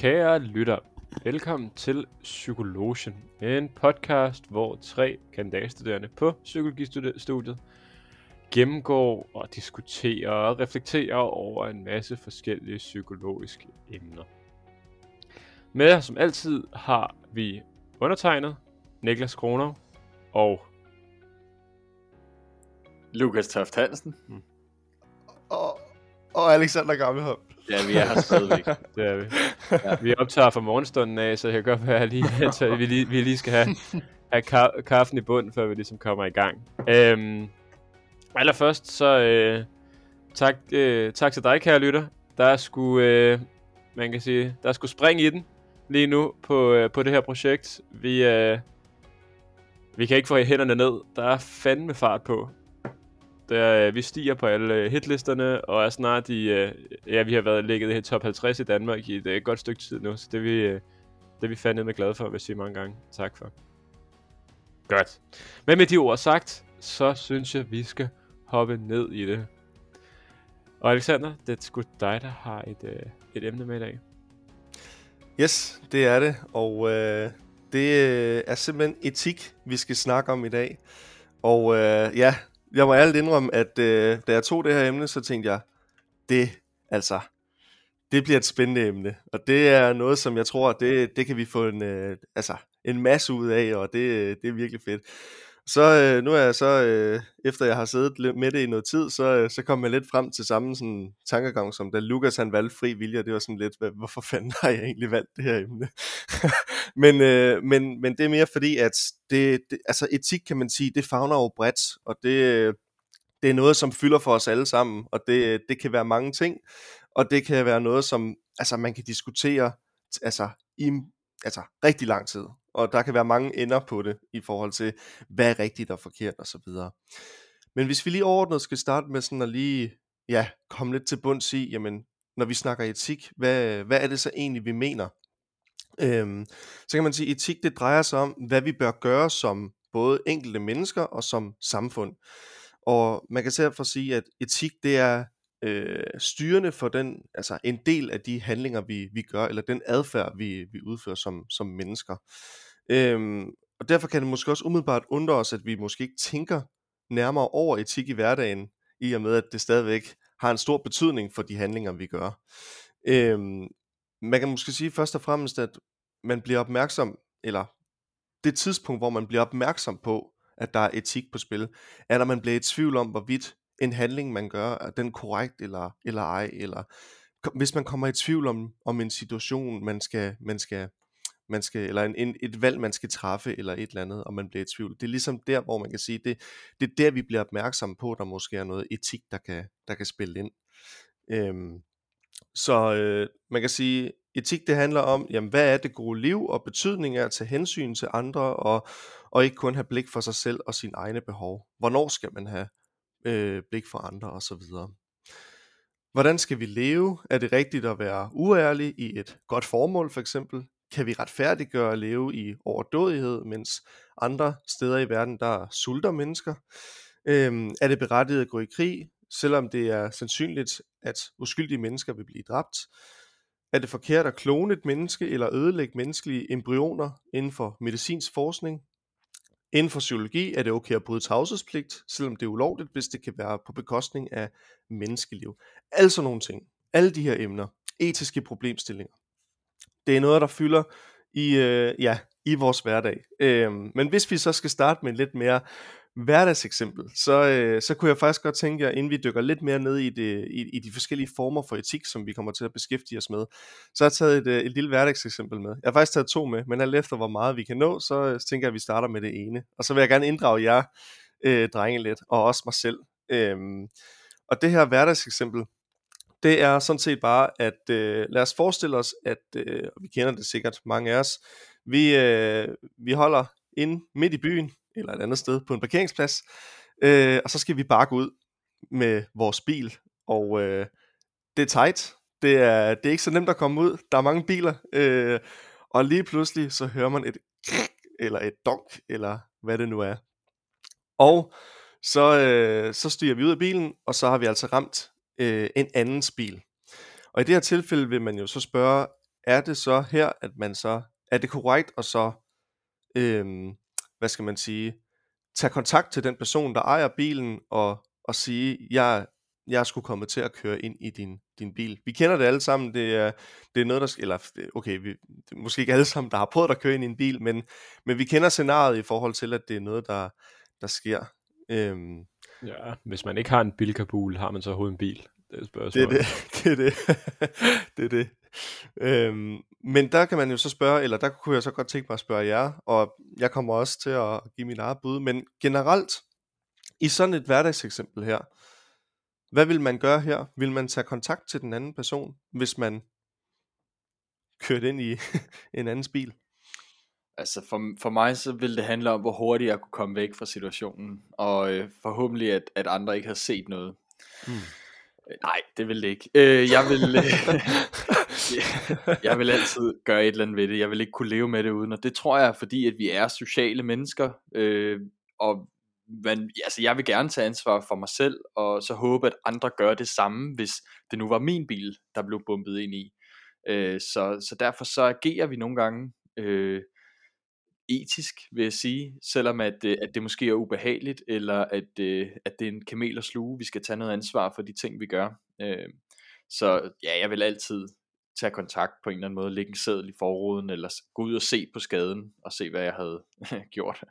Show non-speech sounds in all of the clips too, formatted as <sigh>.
Kære lytter, velkommen til Psykologien, en podcast, hvor tre kandidatstuderende på psykologistudiet gennemgår og diskuterer og reflekterer over en masse forskellige psykologiske emner. Med os som altid har vi undertegnet Niklas Kroner og Lukas Toft Hansen. Og, og Alexander Gammelholm. Ja, vi er her stadigvæk. <laughs> det er vi. Ja. Vi optager fra morgenstunden af, så det kan godt være, at lige, at vi, lige, vi lige skal have, have ka- kaffen i bunden, før vi ligesom kommer i gang. Øhm, allerførst, så øh, tak, øh, tak til dig, kære lytter. Der er sgu, øh, man kan sige, der er sgu spring i den lige nu på, øh, på det her projekt. Vi, øh, vi kan ikke få hænderne ned. Der er fandme fart på. Der, øh, vi stiger på alle øh, hitlisterne, og er snart i... Øh, ja, vi har været ligget i top 50 i Danmark i et øh, godt stykke tid nu, så det er vi, øh, det er vi fandme glade for, vil jeg sige mange gange. Tak for. Godt. Men med de ord sagt, så synes jeg, vi skal hoppe ned i det. Og Alexander, det er sgu dig, der har et, øh, et emne med i dag. Yes, det er det. Og øh, det øh, er simpelthen etik, vi skal snakke om i dag. Og øh, ja, jeg må ærligt indrømme, at øh, da jeg tog det her emne, så tænkte jeg, det altså, det bliver et spændende emne. Og det er noget, som jeg tror, det, det kan vi få en, øh, altså, en masse ud af, og det, det er virkelig fedt. Så øh, nu er jeg så, øh, efter jeg har siddet med det i noget tid, så, øh, så kom jeg lidt frem til samme sådan, tankegang, som da Lukas han valgte fri vilje, det var sådan lidt, hvad, hvorfor fanden har jeg egentlig valgt det her emne? <laughs> men, øh, men, men det er mere fordi, at det, det, altså etik kan man sige, det fagner jo bredt, og det, det er noget, som fylder for os alle sammen, og det, det kan være mange ting, og det kan være noget, som altså, man kan diskutere altså, i altså, rigtig lang tid og der kan være mange ender på det, i forhold til, hvad er rigtigt og forkert og så videre. Men hvis vi lige overordnet skal starte med sådan at lige, ja, komme lidt til bunds i, jamen, når vi snakker etik, hvad, hvad er det så egentlig, vi mener? Øhm, så kan man sige, at etik det drejer sig om, hvad vi bør gøre som både enkelte mennesker og som samfund. Og man kan derfor sige, at etik det er øh, styrende for den, altså en del af de handlinger, vi, vi gør, eller den adfærd, vi, vi udfører som, som mennesker. Øhm, og derfor kan det måske også umiddelbart undre os, at vi måske ikke tænker nærmere over etik i hverdagen, i og med at det stadigvæk har en stor betydning for de handlinger, vi gør. Øhm, man kan måske sige først og fremmest, at man bliver opmærksom, eller det tidspunkt, hvor man bliver opmærksom på, at der er etik på spil, er, når man bliver i tvivl om, hvorvidt en handling, man gør, er den korrekt eller, eller ej, eller hvis man kommer i tvivl om, om en situation, man skal, man skal, man skal eller en, en, et valg, man skal træffe, eller et eller andet, og man bliver i tvivl. Det er ligesom der, hvor man kan sige, det, det er der, vi bliver opmærksomme på, at der måske er noget etik, der kan, der kan spille ind. Øhm, så øh, man kan sige, etik det handler om, jamen, hvad er det gode liv, og betydning er at tage hensyn til andre, og, og ikke kun have blik for sig selv og sine egne behov. Hvornår skal man have øh, blik for andre osv. Hvordan skal vi leve? Er det rigtigt at være uærlig i et godt formål for eksempel? Kan vi retfærdiggøre at leve i overdådighed, mens andre steder i verden, der sulter mennesker? Øhm, er det berettiget at gå i krig, selvom det er sandsynligt, at uskyldige mennesker vil blive dræbt? Er det forkert at klone et menneske eller ødelægge menneskelige embryoner inden for medicinsk forskning? Inden for psykologi er det okay at bryde tavshedspligt, selvom det er ulovligt, hvis det kan være på bekostning af menneskeliv. Altså nogle ting. Alle de her emner. Etiske problemstillinger. Det er noget, der fylder i, øh, ja, i vores hverdag. Øh, men hvis vi så skal starte med lidt mere hverdagseksempel, så, øh, så kunne jeg faktisk godt tænke jer, inden vi dykker lidt mere ned i, det, i, i de forskellige former for etik, som vi kommer til at beskæftige os med, så har jeg taget et, øh, et lille hverdagseksempel med. Jeg har faktisk taget to med, men alt efter hvor meget vi kan nå, så øh, tænker jeg, at vi starter med det ene. Og så vil jeg gerne inddrage jer, øh, drenge lidt, og også mig selv. Øhm, og det her hverdagseksempel, det er sådan set bare, at øh, lad os forestille os, at, øh, vi kender det sikkert, mange af os, vi, øh, vi holder ind midt i byen, eller et andet sted på en parkeringsplads, øh, og så skal vi bare gå ud med vores bil, og øh, det er tight, det er, det er ikke så nemt at komme ud, der er mange biler, øh, og lige pludselig så hører man et eller et donk, eller hvad det nu er. Og så, øh, så styrer vi ud af bilen, og så har vi altså ramt øh, en andens bil. Og i det her tilfælde vil man jo så spørge, er det så her, at man så, er det korrekt at så, øhm, hvad skal man sige, tage kontakt til den person, der ejer bilen, og, og sige, jeg, jeg skulle komme til at køre ind i din, din bil. Vi kender det alle sammen, det er, det er noget, der eller okay, vi, det er måske ikke alle sammen, der har prøvet at køre ind i en bil, men, men vi kender scenariet i forhold til, at det er noget, der, der sker. Øhm, Ja, hvis man ikke har en bilkabul, har man så overhovedet en bil? Det er det spørgsmålet. er det, det er det, <laughs> det er det. <laughs> Øhm, men der kan man jo så spørge, eller der kunne jeg så godt tænke mig at spørge jer, og jeg kommer også til at give mit eget bud, men generelt, i sådan et hverdagseksempel her, hvad vil man gøre her? Vil man tage kontakt til den anden person, hvis man kørte ind i <laughs> en andens bil? Altså for, for mig så ville det handle om, hvor hurtigt jeg kunne komme væk fra situationen, og øh, forhåbentlig at, at andre ikke har set noget. Mm. Øh, Nej, det vil det ikke. Øh, jeg vil <laughs> øh, <laughs> jeg vil altid gøre et eller andet ved det. Jeg vil ikke kunne leve med det uden, og det tror jeg fordi, at vi er sociale mennesker, øh, og man, altså jeg vil gerne tage ansvar for mig selv, og så håbe, at andre gør det samme, hvis det nu var min bil, der blev bumpet ind i. Øh, så, så derfor så agerer vi nogle gange øh, etisk, vil jeg sige, selvom at, øh, at det måske er ubehageligt, eller at, øh, at det er en kamel at sluge, vi skal tage noget ansvar for de ting, vi gør. Øh, så ja, jeg vil altid tage kontakt på en eller anden måde, lægge en seddel i forruden, eller gå ud og se på skaden, og se hvad jeg havde <laughs> gjort.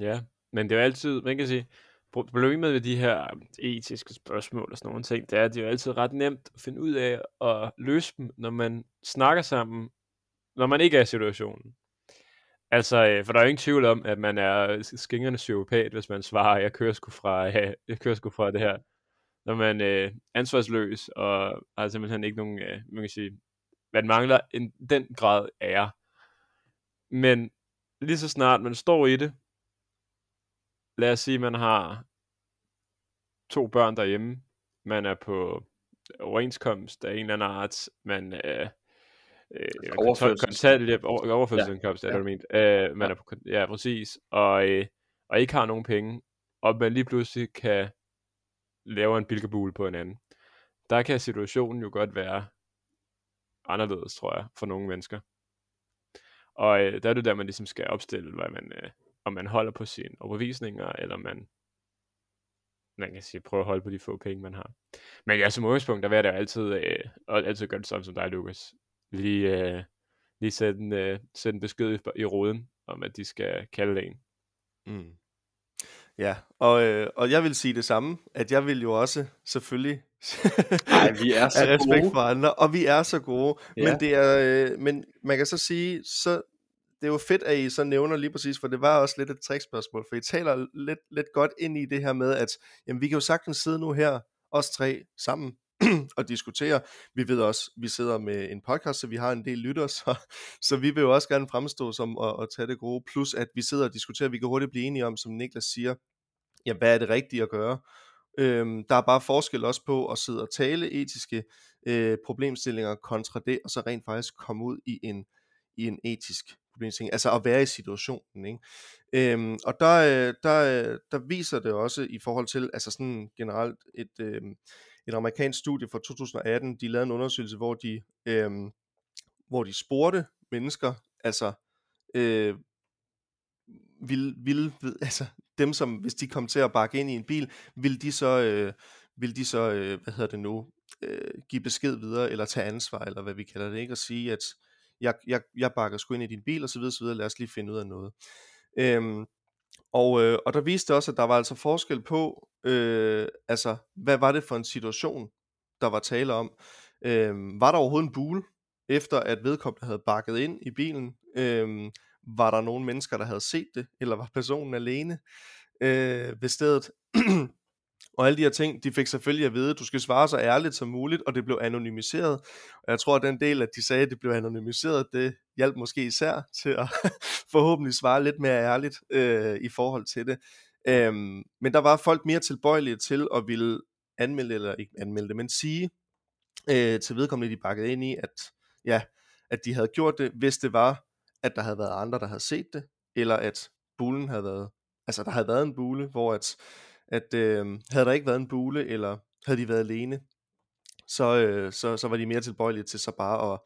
Ja, men det er jo altid, man kan sige, problemet med de her um, etiske spørgsmål og sådan nogle ting, det er, at det er jo altid ret nemt at finde ud af at løse dem, når man snakker sammen, når man ikke er i situationen. Altså, øh, for der er jo ingen tvivl om, at man er øh, skingerne psykopat, hvis man svarer, jeg kører sgu fra, <laughs> jeg kører sgu fra det her. Når man er øh, ansvarsløs og har simpelthen ikke nogen, øh, man kan sige, man mangler en, den grad ære. Men lige så snart man står i det, lad os sige, man har to børn derhjemme, man er på overenskomst af en eller anden art, man er øh, Overførsels- kontanthjælp, over, overførselsindkomst, ja. er det, du ment. Øh, man Ja. er på, ja, præcis, og, øh, og ikke har nogen penge, og man lige pludselig kan laver en bilkabul på en anden. Der kan situationen jo godt være anderledes, tror jeg, for nogle mennesker. Og øh, der er det der, man ligesom skal opstille, hvad man, øh, om man holder på sine overbevisninger, eller man, man kan sige, prøve at holde på de få penge, man har. Men ja, som udgangspunkt, der vil jeg da altid, øh, og altid gøre det samme som dig, Lukas. Lige, øh, lige sætte, en, øh, sætte en besked i, i roden, om at de skal kalde en. Mm. Ja, og, øh, og jeg vil sige det samme, at jeg vil jo også selvfølgelig Ej, vi er <laughs> så af respekt gode. for andre, og vi er så gode, ja. Men, det er, øh, men man kan så sige, så det er jo fedt, at I så nævner lige præcis, for det var også lidt et trickspørgsmål, for I taler lidt, lidt godt ind i det her med, at jamen, vi kan jo sagtens sidde nu her, os tre sammen, <clears throat> og diskutere. Vi ved også, vi sidder med en podcast, så vi har en del lytter, <laughs> så, så vi vil jo også gerne fremstå som at, at tage det gode, plus at vi sidder og diskuterer, vi kan hurtigt blive enige om, som Niklas siger, ja, hvad er det rigtige at gøre? Øhm, der er bare forskel også på at sidde og tale etiske øh, problemstillinger kontra det, og så rent faktisk komme ud i en, i en etisk problemstilling, altså at være i situationen. Ikke? Øhm, og der, øh, der, øh, der viser det også i forhold til, altså sådan generelt et, øh, et amerikansk studie fra 2018, de lavede en undersøgelse, hvor de, øh, hvor de spurgte mennesker, altså øh, vil, vil, <laughs> altså dem som, hvis de kom til at bakke ind i en bil, vil de så, øh, vil de så øh, hvad hedder det nu, øh, give besked videre, eller tage ansvar, eller hvad vi kalder det, ikke? Og sige, at jeg, jeg, jeg bakker sgu ind i din bil, og så videre, så videre, lad os lige finde ud af noget. Øhm, og, øh, og der viste også, at der var altså forskel på, øh, altså, hvad var det for en situation, der var tale om. Øh, var der overhovedet en bule, efter at vedkommende havde bakket ind i bilen? Øh, var der nogen mennesker, der havde set det, eller var personen alene øh, ved stedet? <clears throat> og alle de her ting, de fik selvfølgelig at vide, at du skal svare så ærligt som muligt, og det blev anonymiseret. Og jeg tror, at den del, at de sagde, at det blev anonymiseret, det hjalp måske især til at <laughs> forhåbentlig svare lidt mere ærligt øh, i forhold til det. Øhm, men der var folk mere tilbøjelige til at ville anmelde, eller ikke anmelde det, men sige øh, til vedkommende, de bakkede ind i, at, ja, at de havde gjort det, hvis det var, at der havde været andre, der havde set det, eller at bulen havde været, altså der havde været en bule, hvor at, at øh, havde der ikke været en bule, eller havde de været alene, så, øh, så, så var de mere tilbøjelige til så bare at,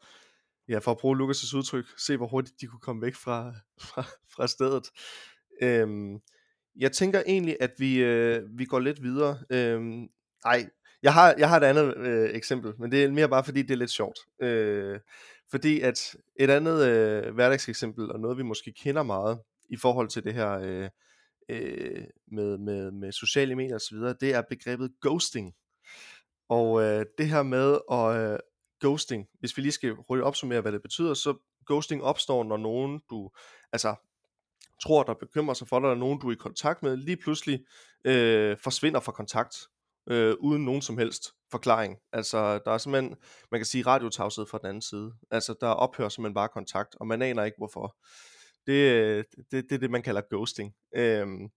ja, for at bruge Lukas' udtryk, se hvor hurtigt de kunne komme væk fra, <laughs> fra, fra stedet. Øhm, jeg tænker egentlig, at vi, øh, vi går lidt videre. Øhm, ej, jeg har, jeg har et andet øh, eksempel, men det er mere bare fordi, det er lidt sjovt. Øh, fordi at et andet øh, hverdagseksempel, og noget vi måske kender meget i forhold til det her øh, øh, med, med, med sociale medier osv., det er begrebet ghosting. Og øh, det her med at øh, ghosting, hvis vi lige skal hurtigt opsummere, hvad det betyder, så ghosting opstår, når nogen du, altså tror, der bekymrer sig for dig, eller nogen du er i kontakt med, lige pludselig øh, forsvinder fra kontakt, øh, uden nogen som helst forklaring. Altså, der er simpelthen, man kan sige, radiotavshed fra den anden side. Altså, der ophører simpelthen bare kontakt, og man aner ikke hvorfor. Det, det, det er det, man kalder ghosting. Øhm,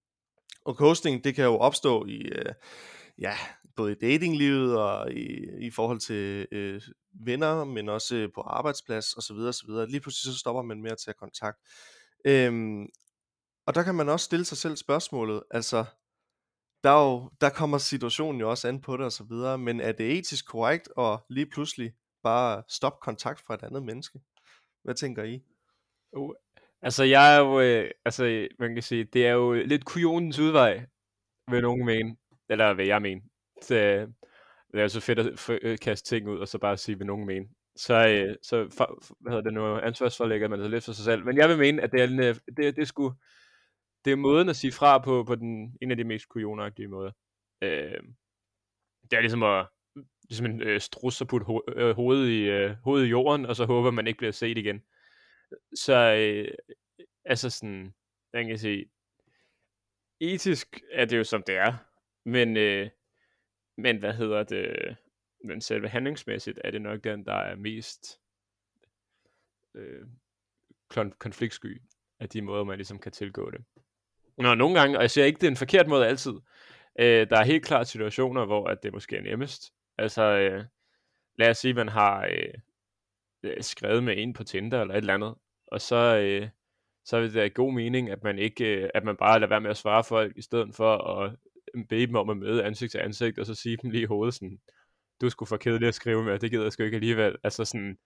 og ghosting, det kan jo opstå i, øh, ja, både i datinglivet og i, i forhold til øh, venner, men også øh, på arbejdsplads osv. osv. Lige pludselig så stopper man med at tage kontakt. Øhm, og der kan man også stille sig selv spørgsmålet, altså, der, er jo, der kommer situationen jo også an på det og så videre, men er det etisk korrekt at lige pludselig bare stoppe kontakt fra et andet menneske? Hvad tænker I? Uh, altså jeg er jo, øh, altså man kan sige, det er jo lidt kujonens udvej, vil nogen mene, eller hvad jeg mener. Det, øh, det er så fedt at f- øh, kaste ting ud, og så bare sige, hvad nogen mener. Så, øh, så for, hvad hedder det nu, ansvarsforlægger man så lidt for sig selv. Men jeg vil mene, at det er, en, øh, det, det er sgu, det er måden at sige fra på, på den, en af de mest kujonagtige måder. Øh, det er ligesom at ligesom en øh, strus og putte ho- øh, hovedet, i, øh, hovedet i jorden, og så håber man ikke bliver set igen. Så øh, altså sådan, man kan sige, etisk er det jo som det er, men, øh, men hvad hedder det, men selve handlingsmæssigt er det nok den, der er mest øh, konfliktsky af de måder, man ligesom kan tilgå det. Nå, nogle gange, og jeg siger ikke, det er en forkert måde altid. Øh, der er helt klart situationer, hvor at det måske er nemmest. Altså, øh, lad os sige, man har øh, øh, skrevet med en på Tinder eller et eller andet, og så, øh, så er det god mening, at man ikke, øh, at man bare lader være med at svare folk, i stedet for at øh, bede dem om at møde ansigt til ansigt, og så sige dem lige i hovedet sådan, du skulle for kedelig at skrive med, det gider jeg sgu ikke alligevel. Altså sådan,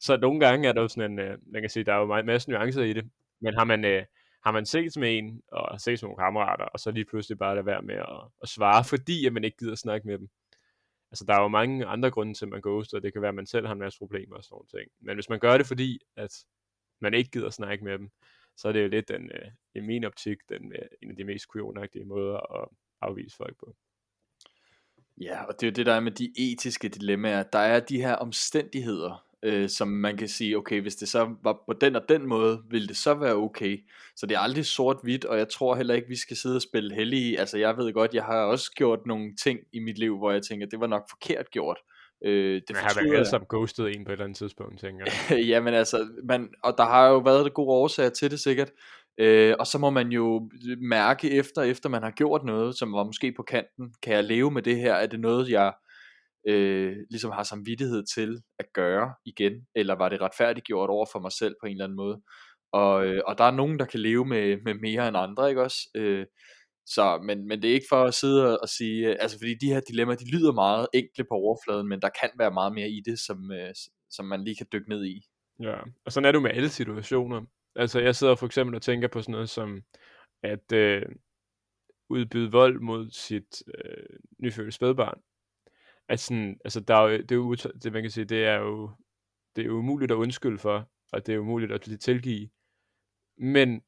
så nogle gange er der jo sådan en, øh, man kan sige, der er jo meget, masse nuancer i det, men har man, øh, har man set med en, og set med nogle kammerater, og så lige pludselig bare lade være med at, at svare, fordi at man ikke gider snakke med dem. Altså, der er jo mange andre grunde til, at man ghoster. Det kan være, at man selv har en masse problemer og sådan noget ting. Men hvis man gør det, fordi at man ikke gider snakke med dem, så er det jo lidt den, øh, i min optik, den, øh, en af de mest kujonagtige måder at afvise folk på. Ja, og det er jo det, der er med de etiske dilemmaer. Der er de her omstændigheder, øh, som man kan sige, okay, hvis det så var på den og den måde, ville det så være okay. Så det er aldrig sort-hvidt, og jeg tror heller ikke, vi skal sidde og spille heldige. Altså jeg ved godt, jeg har også gjort nogle ting i mit liv, hvor jeg tænker, det var nok forkert gjort. Øh, det har vel alle sammen ghostet en på et eller andet tidspunkt, tænker jeg. <laughs> Jamen altså, man, og der har jo været det gode årsager til det sikkert. Øh, og så må man jo mærke efter, efter man har gjort noget, som var måske på kanten, kan jeg leve med det her? Er det noget, jeg øh, ligesom har samvittighed til at gøre igen, eller var det retfærdiggjort over for mig selv på en eller anden måde. Og, øh, og der er nogen, der kan leve med, med mere end andre, ikke også? Øh, så, men, men det er ikke for at sidde og sige, øh, altså fordi de her dilemmaer, de lyder meget enkle på overfladen, men der kan være meget mere i det, som, øh, som man lige kan dykke ned i. Ja, og sådan er det jo med alle situationer. Altså jeg sidder for eksempel og tænker på sådan noget som, at øh, udbyde vold mod sit øh, nyfødte spædbarn at sådan, altså der er jo, det, er jo, det man kan sige, det er jo, det er jo umuligt at undskylde for, og det er umuligt at tilgive. Men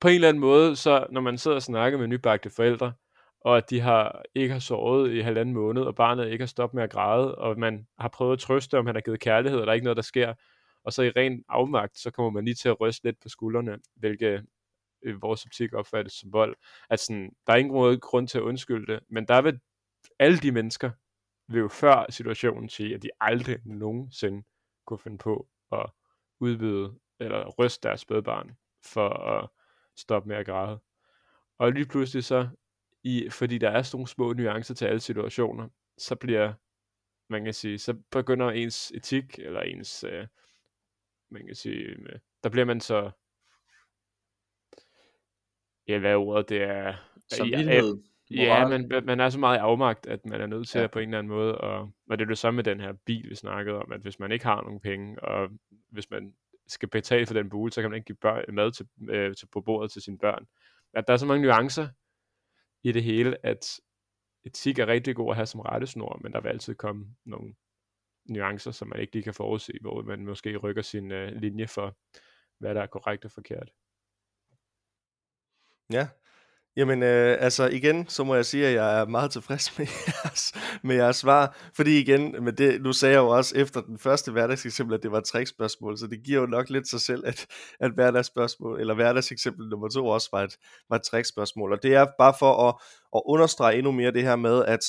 på en eller anden måde, så når man sidder og snakker med nybagte forældre, og at de har, ikke har sovet i halvanden måned, og barnet ikke har stoppet med at græde, og man har prøvet at trøste, om han har givet kærlighed, og der er ikke noget, der sker, og så i ren afmagt, så kommer man lige til at ryste lidt på skuldrene, hvilket i vores optik opfattes som vold. At sådan, der er ingen grund til at undskylde det, men der er vel alle de mennesker, jo før situationen sige, at de aldrig nogensinde kunne finde på at udvide eller ryste deres spædbarn for at stoppe med at græde. Og lige pludselig så, i, fordi der er sådan nogle små nuancer til alle situationer, så bliver, man kan sige, så begynder ens etik, eller ens, øh, man kan sige, øh, der bliver man så, ja, hvad ordet det er? Samvittighed. Ja, men man er så meget i afmagt, at man er nødt til Ja. at på en eller anden måde, og, og det er det samme med den her bil, vi snakkede om, at hvis man ikke har nogen penge, og hvis man skal betale for den bil, så kan man ikke give børn, mad til, øh, til, på bordet til sine børn. At der er så mange nuancer i det hele, at etik er rigtig god at have som rettesnor, men der vil altid komme nogle nuancer, som man ikke lige kan forudse, hvor man måske rykker sin øh, linje for, hvad der er korrekt og forkert. Ja, jamen øh, altså igen, så må jeg sige, at jeg er meget tilfreds <laughs> med jeres, med jeres svar, fordi igen, med det, nu sagde jeg jo også efter den første hverdagseksempel, at det var et trickspørgsmål, så det giver jo nok lidt sig selv, at, at hverdagsspørgsmål, eller hverdagseksempel nummer to også var et, var et trickspørgsmål, og det er bare for at, at understrege endnu mere det her med, at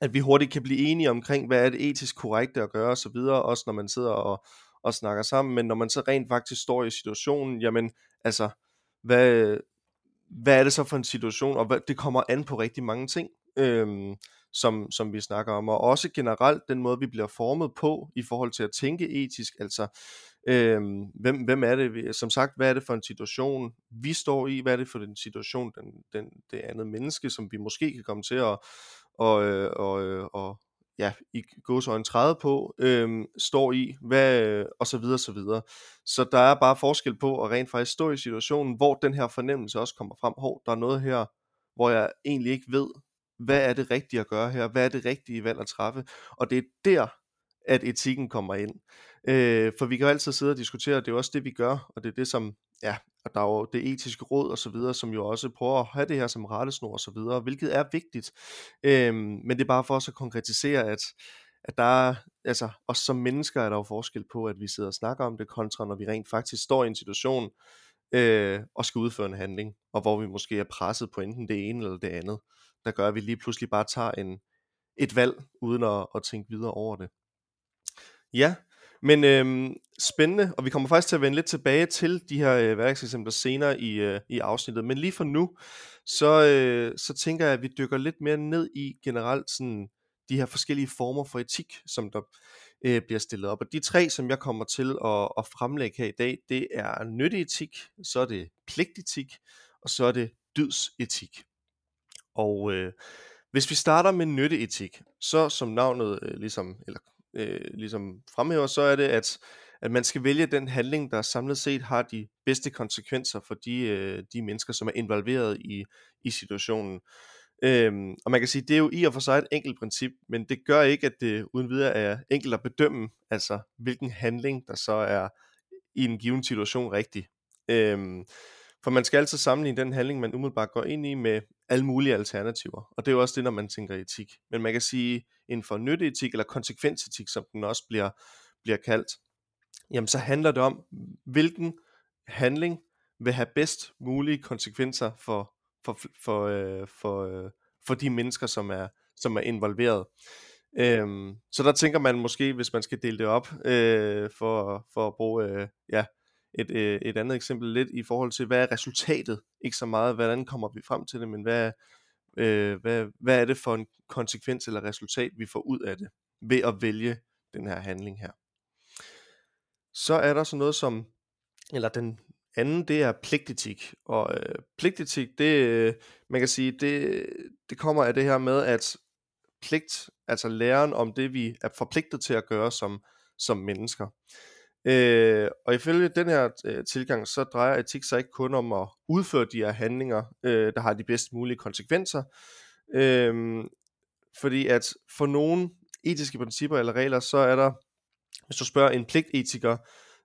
at vi hurtigt kan blive enige omkring, hvad er det etisk korrekte at gøre osv., også når man sidder og, og snakker sammen, men når man så rent faktisk står i situationen, jamen altså, hvad, hvad er det så for en situation, og hvad, det kommer an på rigtig mange ting, øhm, som, som vi snakker om, og også generelt den måde, vi bliver formet på, i forhold til at tænke etisk, altså, øhm, hvem, hvem er det, som sagt, hvad er det for en situation, vi står i, hvad er det for en situation, den, den, det andet menneske, som vi måske kan komme til at, og, øh, og, øh, og ja, i gåsøjne træde på, øhm, står i, hvad, øh, og så videre, så videre. Så der er bare forskel på at rent faktisk stå i situationen, hvor den her fornemmelse også kommer frem. Hov, der er noget her, hvor jeg egentlig ikke ved, hvad er det rigtige at gøre her, hvad er det rigtige valg at træffe, og det er der, at etikken kommer ind. Øh, for vi kan jo altid sidde og diskutere, det er jo også det, vi gør, og det er det, som, ja, og der er jo det etiske råd og så videre, som jo også prøver at have det her som rettesnor og så videre, hvilket er vigtigt. Øhm, men det er bare for os at konkretisere, at, at der er, altså, os som mennesker er der jo forskel på, at vi sidder og snakker om det, kontra når vi rent faktisk står i en situation, øh, og skal udføre en handling, og hvor vi måske er presset på enten det ene eller det andet, der gør, at vi lige pludselig bare tager en, et valg, uden at, at tænke videre over det. Ja, men øhm, spændende, og vi kommer faktisk til at vende lidt tilbage til de her øh, værkseksempler senere i, øh, i afsnittet. Men lige for nu, så, øh, så tænker jeg, at vi dykker lidt mere ned i generelt sådan, de her forskellige former for etik, som der øh, bliver stillet op. Og de tre, som jeg kommer til at, at fremlægge her i dag, det er nytteetik, så er det pligtetik, og så er det dydsetik. Og øh, hvis vi starter med nytteetik, så som navnet øh, ligesom, eller øh, ligesom fremhæver, så er det, at, at man skal vælge den handling, der samlet set har de bedste konsekvenser for de, øh, de mennesker, som er involveret i, i situationen. Øhm, og man kan sige, det er jo i og for sig et enkelt princip, men det gør ikke, at det uden videre er enkelt at bedømme, altså hvilken handling, der så er i en given situation rigtig. Øhm, for man skal altid sammenligne den handling, man umiddelbart går ind i med alle mulige alternativer. Og det er jo også det, når man tænker etik. Men man kan sige, inden for nytteetik, eller konsekvensetik, som den også bliver, bliver kaldt, jamen så handler det om, hvilken handling vil have bedst mulige konsekvenser for, for, for, øh, for, øh, for de mennesker, som er, som er involveret. Øhm, så der tænker man måske, hvis man skal dele det op, øh, for, for at bruge øh, ja, et, øh, et andet eksempel lidt i forhold til, hvad er resultatet? Ikke så meget, hvordan kommer vi frem til det, men hvad, øh, hvad, hvad er det for en konsekvens eller resultat, vi får ud af det, ved at vælge den her handling her. Så er der så noget som, eller den anden, det er pligtetik. Og øh, pligtetik, det, øh, man kan sige, det, det kommer af det her med, at pligt, altså læren om det, vi er forpligtet til at gøre som, som mennesker. Øh, og ifølge den her øh, tilgang, så drejer etik sig ikke kun om at udføre de her handlinger, øh, der har de bedst mulige konsekvenser. Øh, fordi at for nogle etiske principper eller regler, så er der, hvis du spørger en pligtetiker,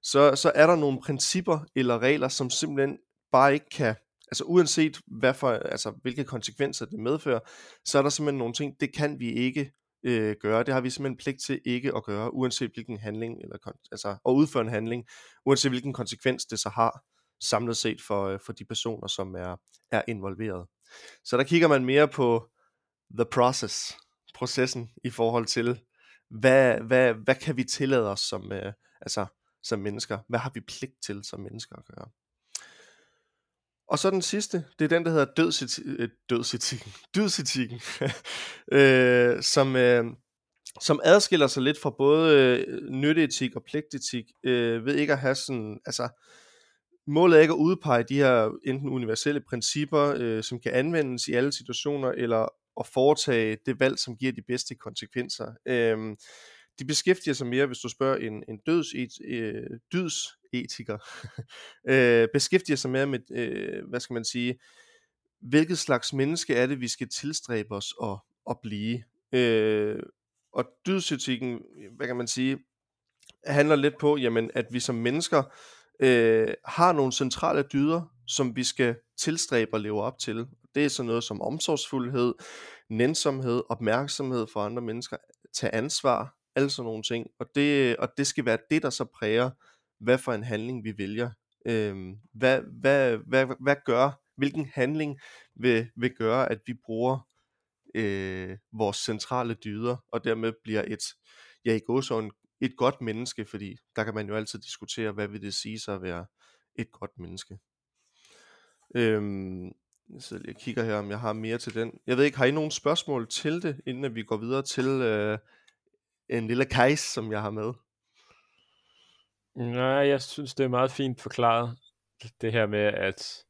så, så er der nogle principper eller regler, som simpelthen bare ikke kan, altså uanset hvad for, altså, hvilke konsekvenser det medfører, så er der simpelthen nogle ting, det kan vi ikke øh, gøre. Det har vi simpelthen pligt til ikke at gøre, uanset hvilken handling, eller altså at udføre en handling, uanset hvilken konsekvens det så har samlet set for, øh, for de personer, som er, er involveret. Så der kigger man mere på the process, processen i forhold til, hvad, hvad, hvad kan vi tillade os som, øh, altså, som mennesker? Hvad har vi pligt til som mennesker at gøre? Og så den sidste, det er den, der hedder dødsetikken, øh, <laughs> dødsetikken, dødsetikken <laughs> øh, som, øh, som adskiller sig lidt fra både øh, nytteetik og pligtetik, øh, ved ikke at have sådan, altså, målet er ikke at udpege de her enten universelle principper, øh, som kan anvendes i alle situationer, eller at foretage det valg, som giver de bedste konsekvenser. Øh, de beskæftiger sig mere, hvis du spørger en, en døds, et, øh, etiker, <laughs> øh, beskæftiger sig mere med, øh, hvad skal man sige, hvilket slags menneske er det, vi skal tilstræbe os at, at blive. Øh, og dydsetikken, hvad kan man sige, handler lidt på, jamen, at vi som mennesker øh, har nogle centrale dyder, som vi skal tilstræbe at leve op til. Det er sådan noget som omsorgsfuldhed, nænsomhed, opmærksomhed for andre mennesker, tage ansvar, alle sådan nogle ting. Og det, og det skal være det, der så præger, hvad for en handling vi vælger. Øhm, hvad, hvad, hvad, hvad gør, hvilken handling vil, vil gøre, at vi bruger øh, vores centrale dyder, og dermed bliver et, ja i gåsøjne, et godt menneske, fordi der kan man jo altid diskutere, hvad vil det sige sig at være et godt menneske. Øhm, så jeg kigger her, om jeg har mere til den. Jeg ved ikke, har I nogen spørgsmål til det, inden vi går videre til øh, en lille kejs, som jeg har med? Nej, jeg synes, det er meget fint forklaret. Det her med, at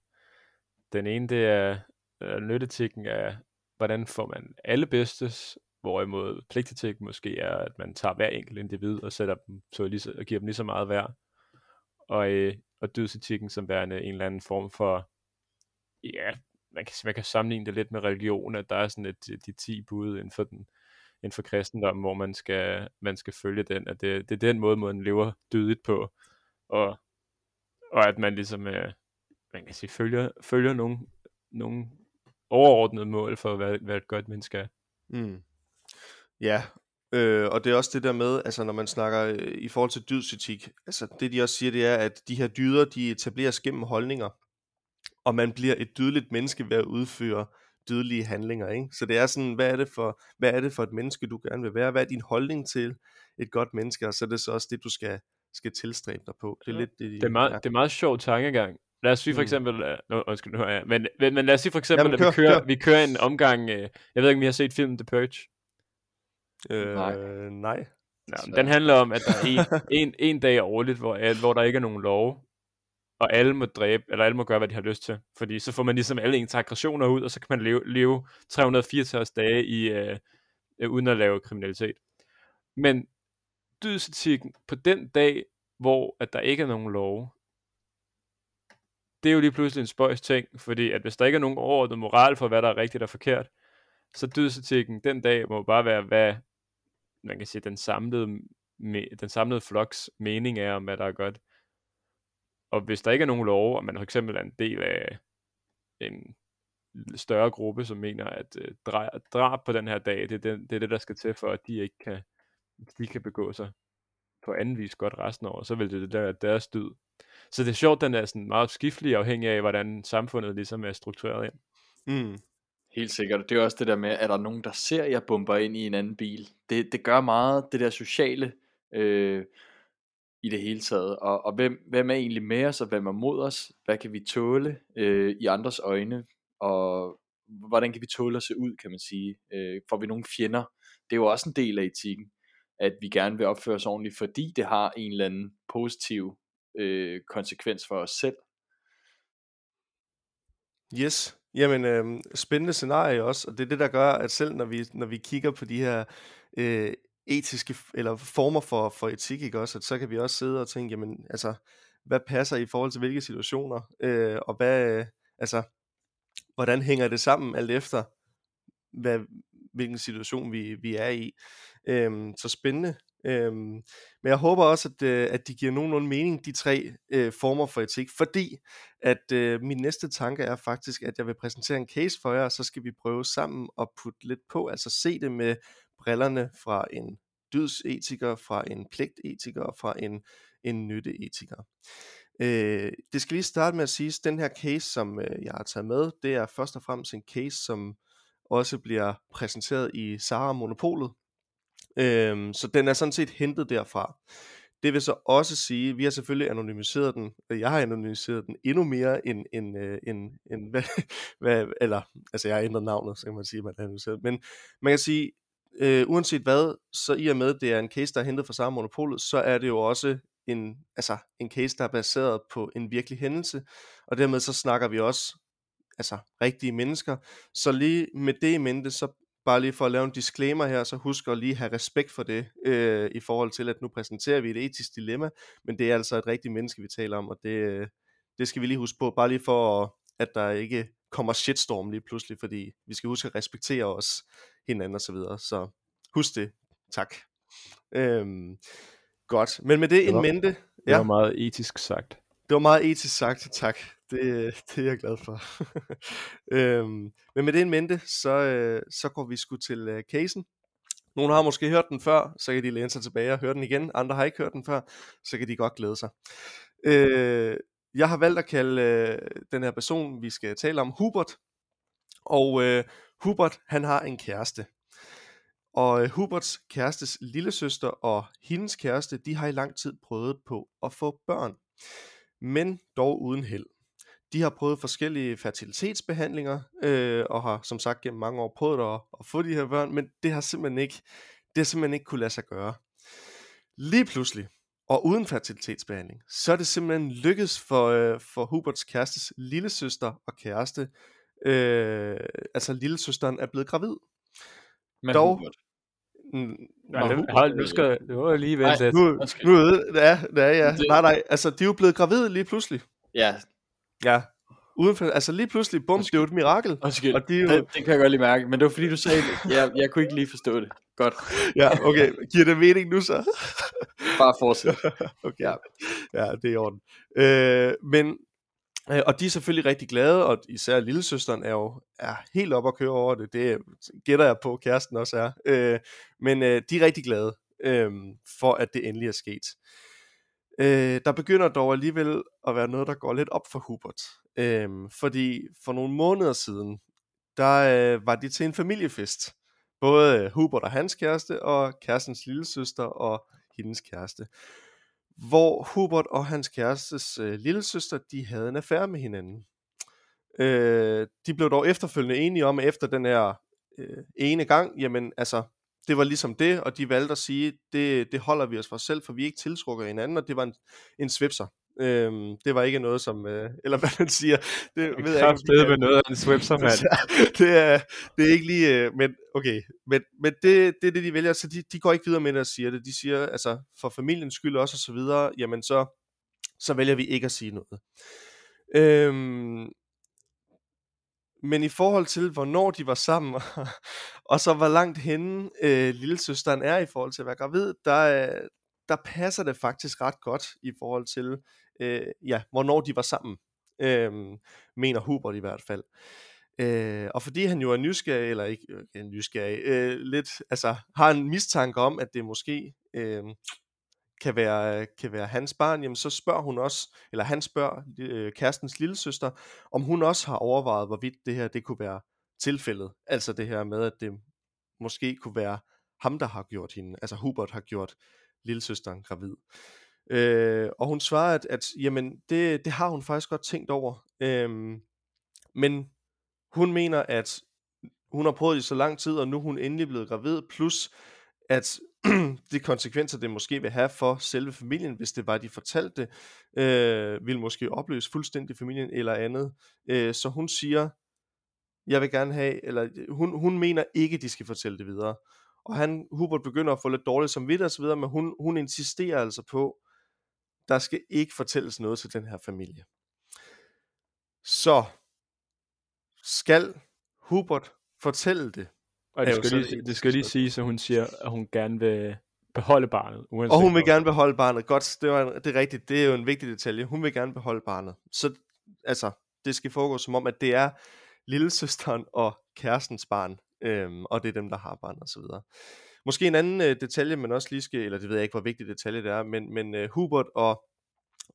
den ene, det er øh, nyttetikken af, hvordan får man alle bedstes, hvorimod pligtetik måske er, at man tager hver enkelt individ og sætter dem, så lige, og giver dem lige så meget værd. Og, øh, og dødsetikken som værende en eller anden form for, ja, man kan, man kan sammenligne det lidt med religion, at der er sådan et, de 10 bud inden for den, inden for kristendommen, hvor man skal, man skal følge den, at det, det er den måde, man lever dydigt på, og, og at man ligesom, øh, man kan sige, følger, følger nogle, nogle overordnede mål for, hvad, hvad et godt menneske er. Mm. Ja, øh, og det er også det der med, altså når man snakker øh, i forhold til dydsetik, altså det de også siger, det er, at de her dyder, de etableres gennem holdninger, og man bliver et dydeligt menneske ved at udføre dødelige handlinger, ikke? Så det er sådan, hvad er det for, hvad er det for et menneske, du gerne vil være? Hvad er din holdning til et godt menneske? Og så er det så også det, du skal, skal tilstræbe dig på. Det er lidt det, det er meget, ja. det er meget sjov tankegang. Lad os sige for mm. eksempel, mm. uh, undskyld, nu jeg, men, men, men lad os sige for eksempel, Jamen, kør, at vi kører, kør. vi kører en omgang, uh, jeg ved ikke, om I har set filmen The Purge? Øh, nej. nej. Ja, den handler om, at der er en, <laughs> en, en dag årligt, hvor, hvor der ikke er nogen lov, og alle må dræbe, eller alle må gøre, hvad de har lyst til. Fordi så får man ligesom alle ens aggressioner ud, og så kan man leve, leve 364 dage i, øh, øh, uden at lave kriminalitet. Men dydsetikken på den dag, hvor at der ikke er nogen lov, det er jo lige pludselig en spøjs ting, fordi at hvis der ikke er nogen overordnet moral for, hvad der er rigtigt og forkert, så dydsetikken den dag må bare være, hvad man kan sige, den samlede, den samlede floks mening er om, hvad der er godt. Og hvis der ikke er nogen lov, og man for eksempel er en del af en større gruppe, som mener, at øh, drab, drab på den her dag, det er, den, det er det, der skal til for, at de ikke kan, de kan begå sig på anden vis godt resten af året, så vil det, være der deres død. Så det er sjovt, den er sådan meget skiftelig afhængig af, hvordan samfundet ligesom er struktureret ind. Mm. Helt sikkert. Det er også det der med, at der er nogen, der ser jeg bomber ind i en anden bil. Det, det gør meget det der sociale øh, i det hele taget. Og, og hvem, hvem er egentlig med os, og hvem er mod os? Hvad kan vi tåle øh, i andres øjne? Og hvordan kan vi tåle at se ud, kan man sige? Øh, får vi nogle fjender? Det er jo også en del af etikken, at vi gerne vil opføre os ordentligt, fordi det har en eller anden positiv øh, konsekvens for os selv. Yes, jamen øh, spændende scenarie også, og det er det, der gør, at selv når vi, når vi kigger på de her øh, etiske eller former for, for etik, ikke også, at så kan vi også sidde og tænke, jamen, altså, hvad passer i forhold til hvilke situationer, øh, og hvad, øh, altså, hvordan hænger det sammen alt efter, hvad, hvilken situation vi, vi er i. Øhm, så spændende. Øhm, men jeg håber også, at, øh, at de giver nogenlunde mening, de tre øh, former for etik, fordi at øh, min næste tanke er faktisk, at jeg vil præsentere en case for jer, og så skal vi prøve sammen at putte lidt på, altså se det med brillerne fra en dydsetiker, fra en pligtetiker og fra en, en nytteetiker. Øh, det skal lige starte med at sige, at den her case, som øh, jeg har taget med, det er først og fremmest en case, som også bliver præsenteret i Sara Monopolet. Øh, så den er sådan set hentet derfra. Det vil så også sige, vi har selvfølgelig anonymiseret den, øh, jeg har anonymiseret den endnu mere end, end, øh, end, end hvad, <laughs> hvad, eller, altså jeg har ændret navnet, så kan man sige, at man har anonymiseret men man kan sige, øh, uanset hvad, så i og med, det er en case, der er hentet fra samme monopolet, så er det jo også en, altså en case, der er baseret på en virkelig hændelse, og dermed så snakker vi også altså rigtige mennesker. Så lige med det i mente, så bare lige for at lave en disclaimer her, så husk at lige have respekt for det, øh, i forhold til, at nu præsenterer vi et etisk dilemma, men det er altså et rigtigt menneske, vi taler om, og det, øh, det skal vi lige huske på, bare lige for, at der ikke kommer shitstorm lige pludselig, fordi vi skal huske at respektere os hinanden og så videre, så husk det. Tak. Øhm, godt, men med det, Det var- in mente, Det ja, var meget etisk sagt. det var meget etisk sagt, tak. Det, det er jeg glad for. <laughs> øhm, men med det in mente, så, øh, så går vi sgu til øh, casen. Nogle har måske hørt den før, så kan de læne sig tilbage og høre den igen. Andre har ikke hørt den før, så kan de godt glæde sig. Øh, jeg har valgt at kalde øh, den her person, vi skal tale om, Hubert. Og øh, Hubert, han har en kæreste. Og øh, Huberts kærestes lillesøster og hendes kæreste, de har i lang tid prøvet på at få børn. Men dog uden held. De har prøvet forskellige fertilitetsbehandlinger, øh, og har som sagt gennem mange år prøvet at, at få de her børn, men det har simpelthen ikke, det har simpelthen ikke kunne lade sig gøre. Lige pludselig, og uden fertilitetsbehandling, så er det simpelthen lykkedes for, øh, for Huberts kærestes lillesøster og kæreste, øh, altså lillesøsteren er blevet gravid. Men Dog- Hubert. Nej, det, hold, nu skal det var lige vente Nej, lidt. nu, nu er det, ja, ja, ja. Nej, nej, altså de er jo blevet gravide lige pludselig. Ja, Ja, uden for, altså lige pludselig, bum, det er jo et mirakel. undskyld. Og de jo, Det, det kan jeg godt lige mærke, men det var fordi du sagde det. Jeg, jeg kunne ikke lige forstå det. Godt, ja, okay, giver det mening nu så? bare fortsæt. <laughs> Okay, ja, ja det er i orden. Øh, men, øh, og de er selvfølgelig rigtig glade, og især lillesøsteren er jo er helt op at køre over det. Det øh, gætter jeg på, kæresten også er. Øh, men øh, de er rigtig glade øh, for, at det endelig er sket. Øh, der begynder dog alligevel at være noget, der går lidt op for Hubert. Øh, fordi for nogle måneder siden, der øh, var de til en familiefest. Både øh, Hubert og hans kæreste, og kærestens lillesøster og hendes kæreste. Hvor Hubert og hans kærestes øh, lillesøster, de havde en affære med hinanden. Øh, de blev dog efterfølgende enige om, at efter den her øh, ene gang, jamen altså, det var ligesom det, og de valgte at sige, det, det holder vi os for os selv, for vi er ikke tiltrukket af hinanden, og det var en, en svipser. Øhm, det var ikke noget som, øh, eller <laughs> hvad man siger, det ved jeg ikke. Med noget af en swipser, mand. <laughs> det, er, det er ikke lige, øh, men okay, men, men det, det er det, de vælger, så de, de går ikke videre med det og siger det, de siger, altså for familiens skyld også og så videre, jamen så, så vælger vi ikke at sige noget. Øhm, men i forhold til, hvornår de var sammen, <laughs> og så hvor langt henne øh, lillesøsteren er i forhold til at være gravid, der, øh, der passer det faktisk ret godt i forhold til, øh, ja, hvornår de var sammen, øh, mener Hubert i hvert fald. Øh, og fordi han jo er nysgerrig, eller ikke øh, nysgerrig, øh, lidt, altså har en mistanke om, at det måske øh, kan være, kan være hans barn, jamen så spørger hun også, eller han spørger øh, kærestens lillesøster, om hun også har overvejet, hvorvidt det her det kunne være tilfældet. Altså det her med, at det måske kunne være ham, der har gjort hende, altså Hubert har gjort lillesøsteren gravid. Øh, og hun svarer, at, at jamen, det, det har hun faktisk godt tænkt over. Øh, men hun mener, at hun har prøvet i så lang tid, og nu er hun endelig blevet gravid, plus at <clears throat> de konsekvenser, det måske vil have for selve familien, hvis det var, de fortalte det, øh, vil måske opløse fuldstændig familien eller andet. Øh, så hun siger, jeg vil gerne have, eller hun, hun mener ikke, de skal fortælle det videre. Og han, Hubert begynder at få lidt dårligt som vidt og videre, men hun, hun insisterer altså på, der skal ikke fortælles noget til den her familie. Så skal Hubert fortælle det? Og det skal, så lige, et det skal lige sige, så hun siger, at hun gerne vil beholde barnet. Uanset Og hun vil gerne beholde barnet. Godt, det, var, en- det er rigtigt. Det er jo en vigtig detalje. Hun vil gerne beholde barnet. Så altså, det skal foregå som om, at det er lillesøsteren og kærestens barn, øhm, og det er dem, der har barnet osv. Måske en anden øh, detalje, men også lige skal, eller det ved jeg ikke, hvor vigtig detalje det er, men, men øh, Hubert og,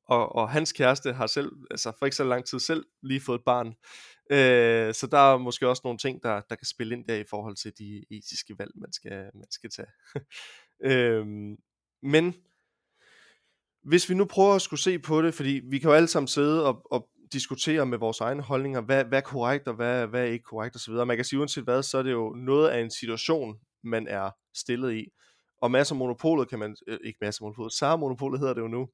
og, og hans kæreste har selv, altså for ikke så lang tid selv, lige fået et barn. Øh, så der er måske også nogle ting, der, der kan spille ind der i forhold til de etiske valg, man skal, man skal tage. <laughs> øh, men hvis vi nu prøver at skulle se på det, fordi vi kan jo alle sammen sidde og, og diskutere med vores egne holdninger, hvad, hvad er korrekt og hvad, hvad er ikke korrekt osv. Man kan sige uanset hvad, så er det jo noget af en situation, man er stillet i. Og masser af monopolet kan man, øh, ikke masser af monopolet, Sara monopolet hedder det jo nu,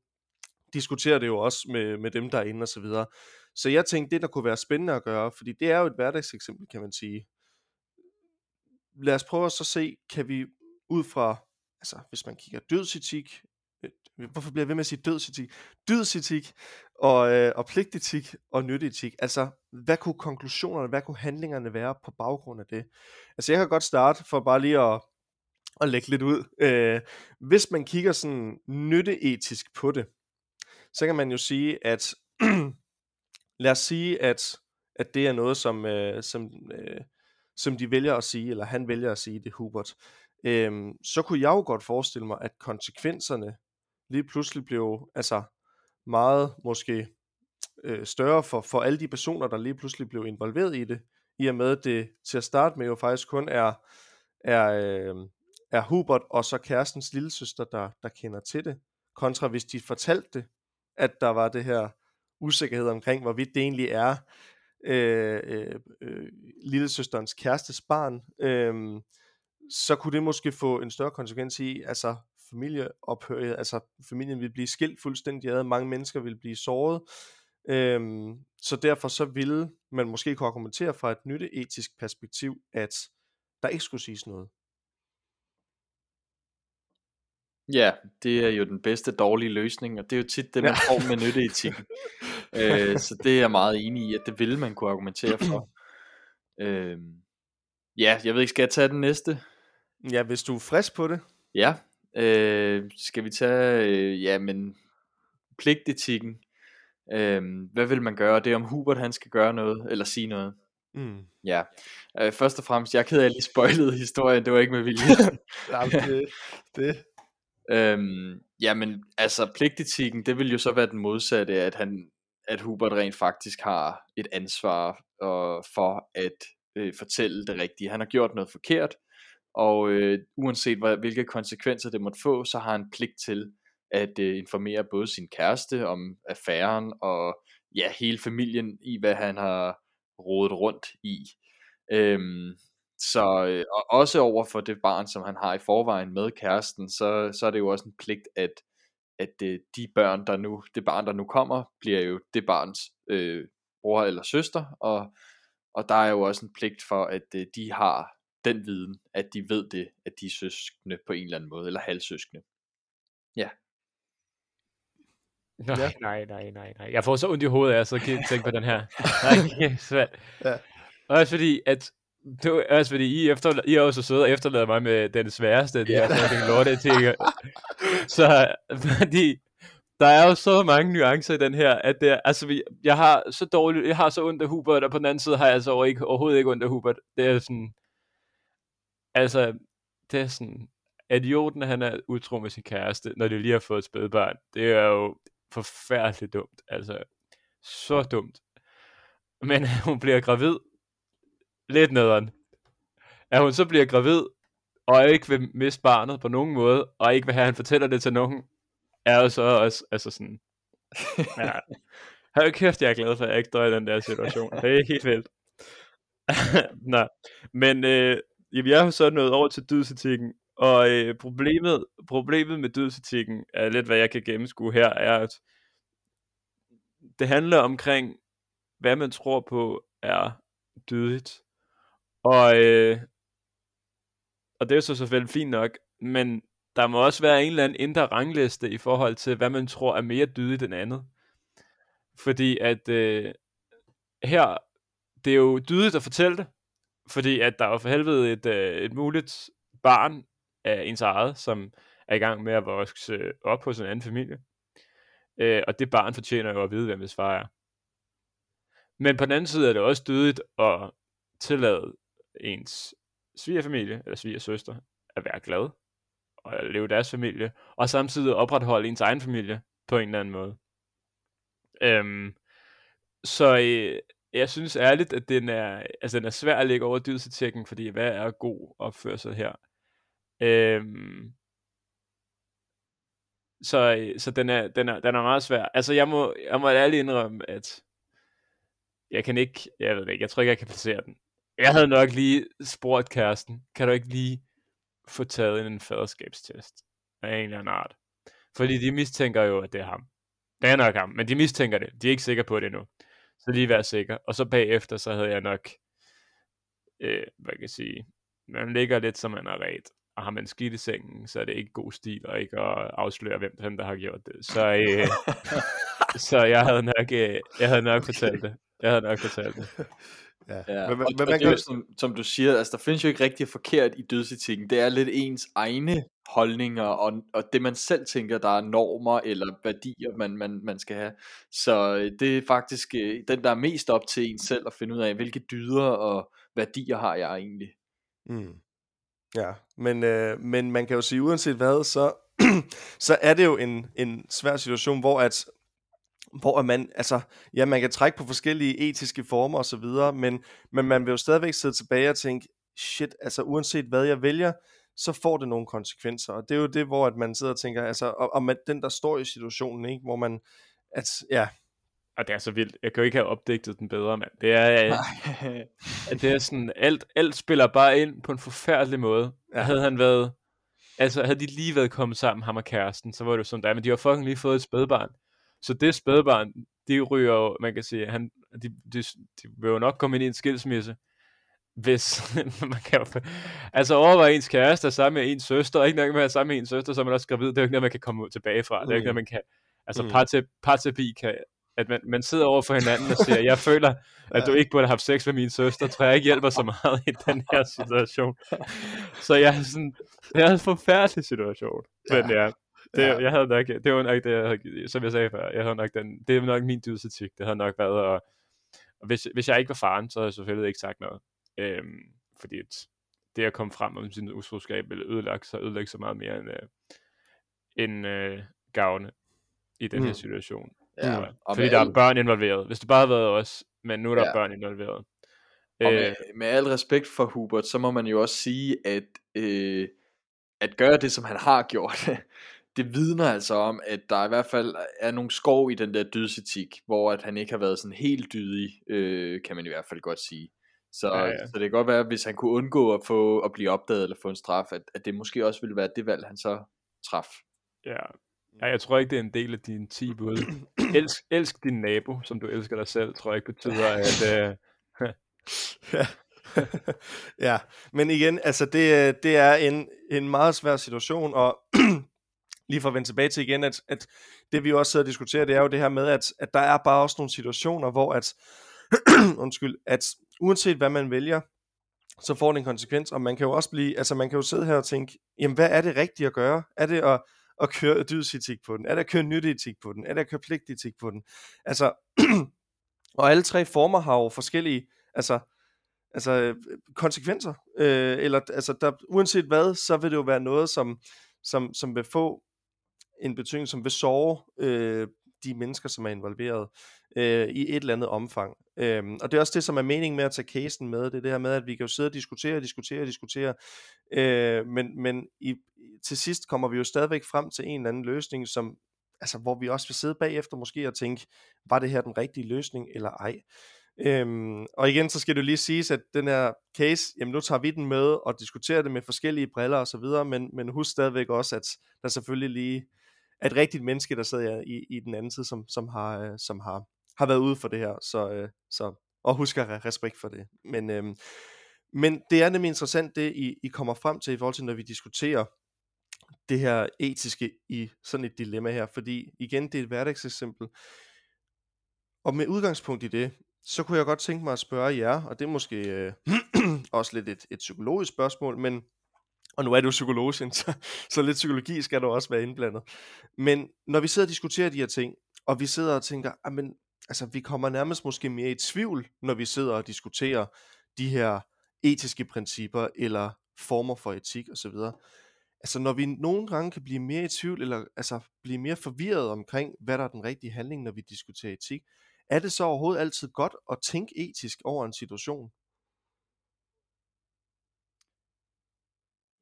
diskuterer det jo også med, med dem, der er inde og så videre. Så jeg tænkte, det der kunne være spændende at gøre, fordi det er jo et hverdagseksempel, kan man sige. Lad os prøve at så se, kan vi ud fra, altså hvis man kigger dødsetik, øh, hvorfor bliver jeg ved med at sige dødsetik? Dødsetik og, øh, og pligtetik og nytteetik. Altså, hvad kunne konklusionerne, hvad kunne handlingerne være på baggrund af det? Altså, jeg kan godt starte for bare lige at, at lægge lidt ud. Øh, hvis man kigger sådan nytteetisk på det, så kan man jo sige, at <clears throat> lad os sige, at, at det er noget, som, øh, som, øh, som de vælger at sige, eller han vælger at sige, det Hubert, øh, så kunne jeg jo godt forestille mig, at konsekvenserne lige pludselig blev altså meget måske øh, større for, for alle de personer, der lige pludselig blev involveret i det, i og med at det til at starte med jo faktisk kun er, er, øh, er Hubert og så kærestens lille søster, der, der kender til det, kontra hvis de fortalte det, at der var det her usikkerhed omkring, hvorvidt det egentlig er øh, øh, øh, lillesøsterens kærestes barn, øh, så kunne det måske få en større konsekvens i, altså familieophør, altså familien vil blive skilt fuldstændig ad, mange mennesker vil blive såret, øhm, så derfor så ville man måske kunne argumentere fra et nytteetisk perspektiv, at der ikke skulle siges noget. Ja, det er jo den bedste dårlige løsning, og det er jo tit det, man ja. får med nytteetik. øh, så det er jeg meget enig i, at det ville man kunne argumentere for. øh, ja, jeg ved ikke, skal jeg tage den næste? Ja, hvis du er frisk på det. Ja, øh, skal vi tage, øh, ja, men pligtetikken. Øh, hvad vil man gøre? Det er om Hubert han skal gøre noget, eller sige noget. Mm. Ja, øh, først og fremmest, jeg er ked af, at jeg lige spoilede historien, det var ikke med vilje. <laughs> Jamen, det, det, Øhm, jamen, altså pligtetikken, det vil jo så være den modsatte, at han, at Hubert rent faktisk har et ansvar øh, for at øh, fortælle det rigtige. Han har gjort noget forkert, og øh, uanset hvad, hvilke konsekvenser det måtte få, så har han pligt til at øh, informere både sin kæreste om affæren, og ja, hele familien i, hvad han har rodet rundt i. Øhm, så øh, og også over for det barn, som han har i forvejen med kæresten, så, så er det jo også en pligt, at, at øh, de børn, der nu, det barn, der nu kommer, bliver jo det barns øh, bror eller søster, og, og der er jo også en pligt for, at øh, de har den viden, at de ved det, at de er søskende på en eller anden måde, eller halvsøskende. Ja. Nej, ja. nej, nej, nej, nej. Jeg får så ondt i hovedet af at tænke på den her. <laughs> Nej, det er svært. Ja. Også fordi, at det var også fordi, I, efter, I er også så søde og efterlader mig med den sværeste af de yeah. her fucking lorte ting. så fordi, der er jo så mange nuancer i den her, at det er, altså, vi, jeg har så dårligt, jeg har så ondt af Hubert, og på den anden side har jeg altså ikke, overhovedet ikke ondt af Hubert. Det er sådan, altså, det er sådan, idioten, han er utro med sin kæreste, når de lige har fået et spædbarn. Det er jo forfærdeligt dumt, altså, så dumt. Men <laughs> hun bliver gravid, lidt nederen. At hun så bliver gravid, og ikke vil miste barnet på nogen måde, og ikke vil have, at han fortæller det til nogen, er jo så også, altså sådan, ja. <laughs> Hold kæft, jeg er glad for, at jeg ikke dør i den der situation. Det er helt vildt. <laughs> Nå, men øh, jeg har så nået over til dydsetikken, og øh, problemet, problemet med dydsetikken, er lidt hvad jeg kan gennemskue her, er, at det handler omkring, hvad man tror på er dydigt. Og, øh, og det er så selvfølgelig fint nok, men der må også være en eller anden indre rangliste i forhold til, hvad man tror er mere dydigt end andet. Fordi at øh, her, det er jo dydigt at fortælle det, fordi at der er for helvede et, øh, et muligt barn af ens eget, som er i gang med at vokse øh, op hos en anden familie. Øh, og det barn fortjener jo at vide, hvem det far er. Men på den anden side er det også dødigt at tillade ens svigerfamilie eller svigersøster at være glad og at leve deres familie, og samtidig opretholde ens egen familie på en eller anden måde. Øhm, så øh, jeg synes ærligt, at den er, altså, den er svær at lægge over dydsetjekken, fordi hvad er god opførsel her? Øhm, så, så den, er, den, er, den er meget svær. Altså jeg må, jeg må ærligt indrømme, at jeg kan ikke, jeg ved ikke, jeg tror ikke, jeg kan placere den. Jeg havde nok lige spurgt kæresten, kan du ikke lige få taget en faderskabstest af en eller anden art? Fordi de mistænker jo, at det er ham. Det er nok ham, men de mistænker det. De er ikke sikre på det endnu. Så lige være sikker. Og så bagefter, så havde jeg nok, øh, hvad kan jeg sige, man ligger lidt som man er ret. Og har man skidt i sengen, så er det ikke god stil og ikke at afsløre, hvem, hvem der har gjort det. Så, øh, <laughs> så jeg havde nok, øh, jeg havde nok fortalt det. Jeg havde nok fortalt det. <laughs> Ja. Ja. Men, men, og, men, og det er jo, som, som du siger, altså der findes jo ikke rigtig forkert i dødsetikken. Det er lidt ens egne holdninger, og, og det man selv tænker, der er normer eller værdier, man, man, man skal have. Så øh, det er faktisk øh, den, der er mest op til en selv at finde ud af, hvilke dyder og værdier har jeg egentlig. Mm. Ja, men, øh, men man kan jo sige, uanset hvad, så, <clears throat> så er det jo en, en svær situation, hvor at hvor man, altså, ja, man kan trække på forskellige etiske former og så videre, men, men man vil jo stadigvæk sidde tilbage og tænke, shit, altså uanset hvad jeg vælger, så får det nogle konsekvenser, og det er jo det, hvor at man sidder og tænker, altså, og, og man, den der står i situationen, ikke, hvor man, at, ja, og det er så vildt. Jeg kan jo ikke have opdigtet den bedre, mand. Det er, at det er sådan, alt, alt spiller bare ind på en forfærdelig måde. Ja. Havde han været, altså havde de lige været kommet sammen, ham og kæresten, så var det jo sådan der, men de har fucking lige fået et spædbarn. Så det spædbarn, de ryger jo, man kan sige, han, de, de, de vil jo nok komme ind i en skilsmisse, hvis <laughs> man kan jo, altså overveje ens kæreste er sammen med ens søster, og ikke nok med at være sammen med ens søster, så er man også gravid, det er jo ikke noget, man kan komme ud tilbage fra, det er jo ikke noget, man kan, altså mm. parterapi, parterapi kan, at man, man sidder over for hinanden og siger, jeg føler, <laughs> at du ikke burde have haft sex med min søster, tror jeg ikke hjælper så meget i den her situation. <laughs> Så jeg er sådan, det er en forfærdelig situation. Men ja, det, ja. jeg havde nok, det var nok det, jeg havde, som jeg sagde før, jeg havde nok den, det er nok min dydsetik, det havde nok været, at, og hvis, hvis jeg ikke var faren, så havde jeg selvfølgelig ikke sagt noget. Øhm, fordi et, det at komme frem om sin utroskab ville ødelægge, så ødelægge så meget mere end, øh, end øh, gavne i den mm. her situation. Ja, og fordi der er børn involveret. Hvis det bare havde været os, men nu er der ja. børn involveret. Og med, øh. med al respekt for Hubert, så må man jo også sige, at øh, at gøre det, som han har gjort, <laughs> det vidner altså om, at der i hvert fald er nogle skov i den der dydsetik, hvor at han ikke har været sådan helt dydig, øh, kan man i hvert fald godt sige. Så, ja, ja. så det kan godt være, hvis han kunne undgå at, få, at blive opdaget eller få en straf, at, at det måske også ville være det valg, han så traf. Ja, Ja, jeg tror ikke, det er en del af din 10 bud. <clears throat> elsk, elsk din nabo, som du elsker dig selv, tror jeg ikke betyder, <laughs> at... Uh... ja. <laughs> ja, men igen, altså det, det er en, en meget svær situation, og <clears throat> lige for at vende tilbage til igen, at, at det vi også sidder og diskuterer, det er jo det her med, at, at der er bare også nogle situationer, hvor at, <clears throat> undskyld, at uanset hvad man vælger, så får det en konsekvens, og man kan jo også blive, altså man kan jo sidde her og tænke, jamen hvad er det rigtige at gøre? Er det at at køre dydsetik på den? Er det at køre nytteetik på den? Er det at køre pligtetik på den? Altså, <clears throat> og alle tre former har jo forskellige, altså, altså konsekvenser. Øh, eller, altså, der, uanset hvad, så vil det jo være noget, som, som, som vil få en betydning, som vil sove øh, de mennesker, som er involveret øh, i et eller andet omfang. Øhm, og det er også det, som er meningen med at tage casen med, det er det her med, at vi kan jo sidde og diskutere, diskutere, diskutere, øh, men, men i, til sidst kommer vi jo stadigvæk frem til en eller anden løsning, som, altså, hvor vi også vil sidde bagefter måske og tænke, var det her den rigtige løsning, eller ej? Øhm, og igen, så skal du lige sige, at den her case, jamen nu tager vi den med og diskuterer det med forskellige briller og så videre, men, men husk stadigvæk også, at der selvfølgelig lige er et rigtigt menneske, der sidder i, i den anden side, som, som, har, øh, som har, har været ude for det her, så, øh, så og husker respekt for det. Men, øhm, men det er nemlig interessant, det I, I kommer frem til i forhold til, når vi diskuterer det her etiske i sådan et dilemma her, fordi igen, det er et hverdagseksempel. Og med udgangspunkt i det, så kunne jeg godt tænke mig at spørge jer, og det er måske øh, <clears throat> også lidt et, et psykologisk spørgsmål, men og nu er du psykolog, <laughs> så, så lidt psykologi skal der også være indblandet. Men når vi sidder og diskuterer de her ting, og vi sidder og tænker, ah, men altså vi kommer nærmest måske mere i tvivl, når vi sidder og diskuterer de her etiske principper, eller former for etik osv. Altså når vi nogle gange kan blive mere i tvivl, eller altså blive mere forvirret omkring, hvad der er den rigtige handling, når vi diskuterer etik, er det så overhovedet altid godt at tænke etisk over en situation?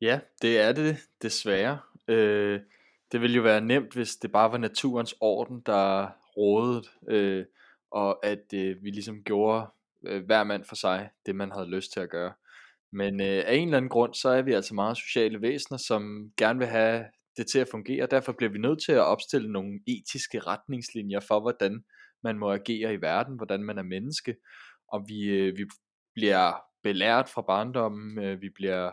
Ja, det er det desværre. Øh, det ville jo være nemt, hvis det bare var naturens orden, der rådede, øh, og at øh, vi ligesom gjorde øh, hver mand for sig det, man havde lyst til at gøre. Men øh, af en eller anden grund, så er vi altså meget sociale væsener, som gerne vil have det til at fungere. Derfor bliver vi nødt til at opstille nogle etiske retningslinjer for, hvordan man må agere i verden, hvordan man er menneske, og vi, øh, vi bliver belært fra barndommen, øh, vi bliver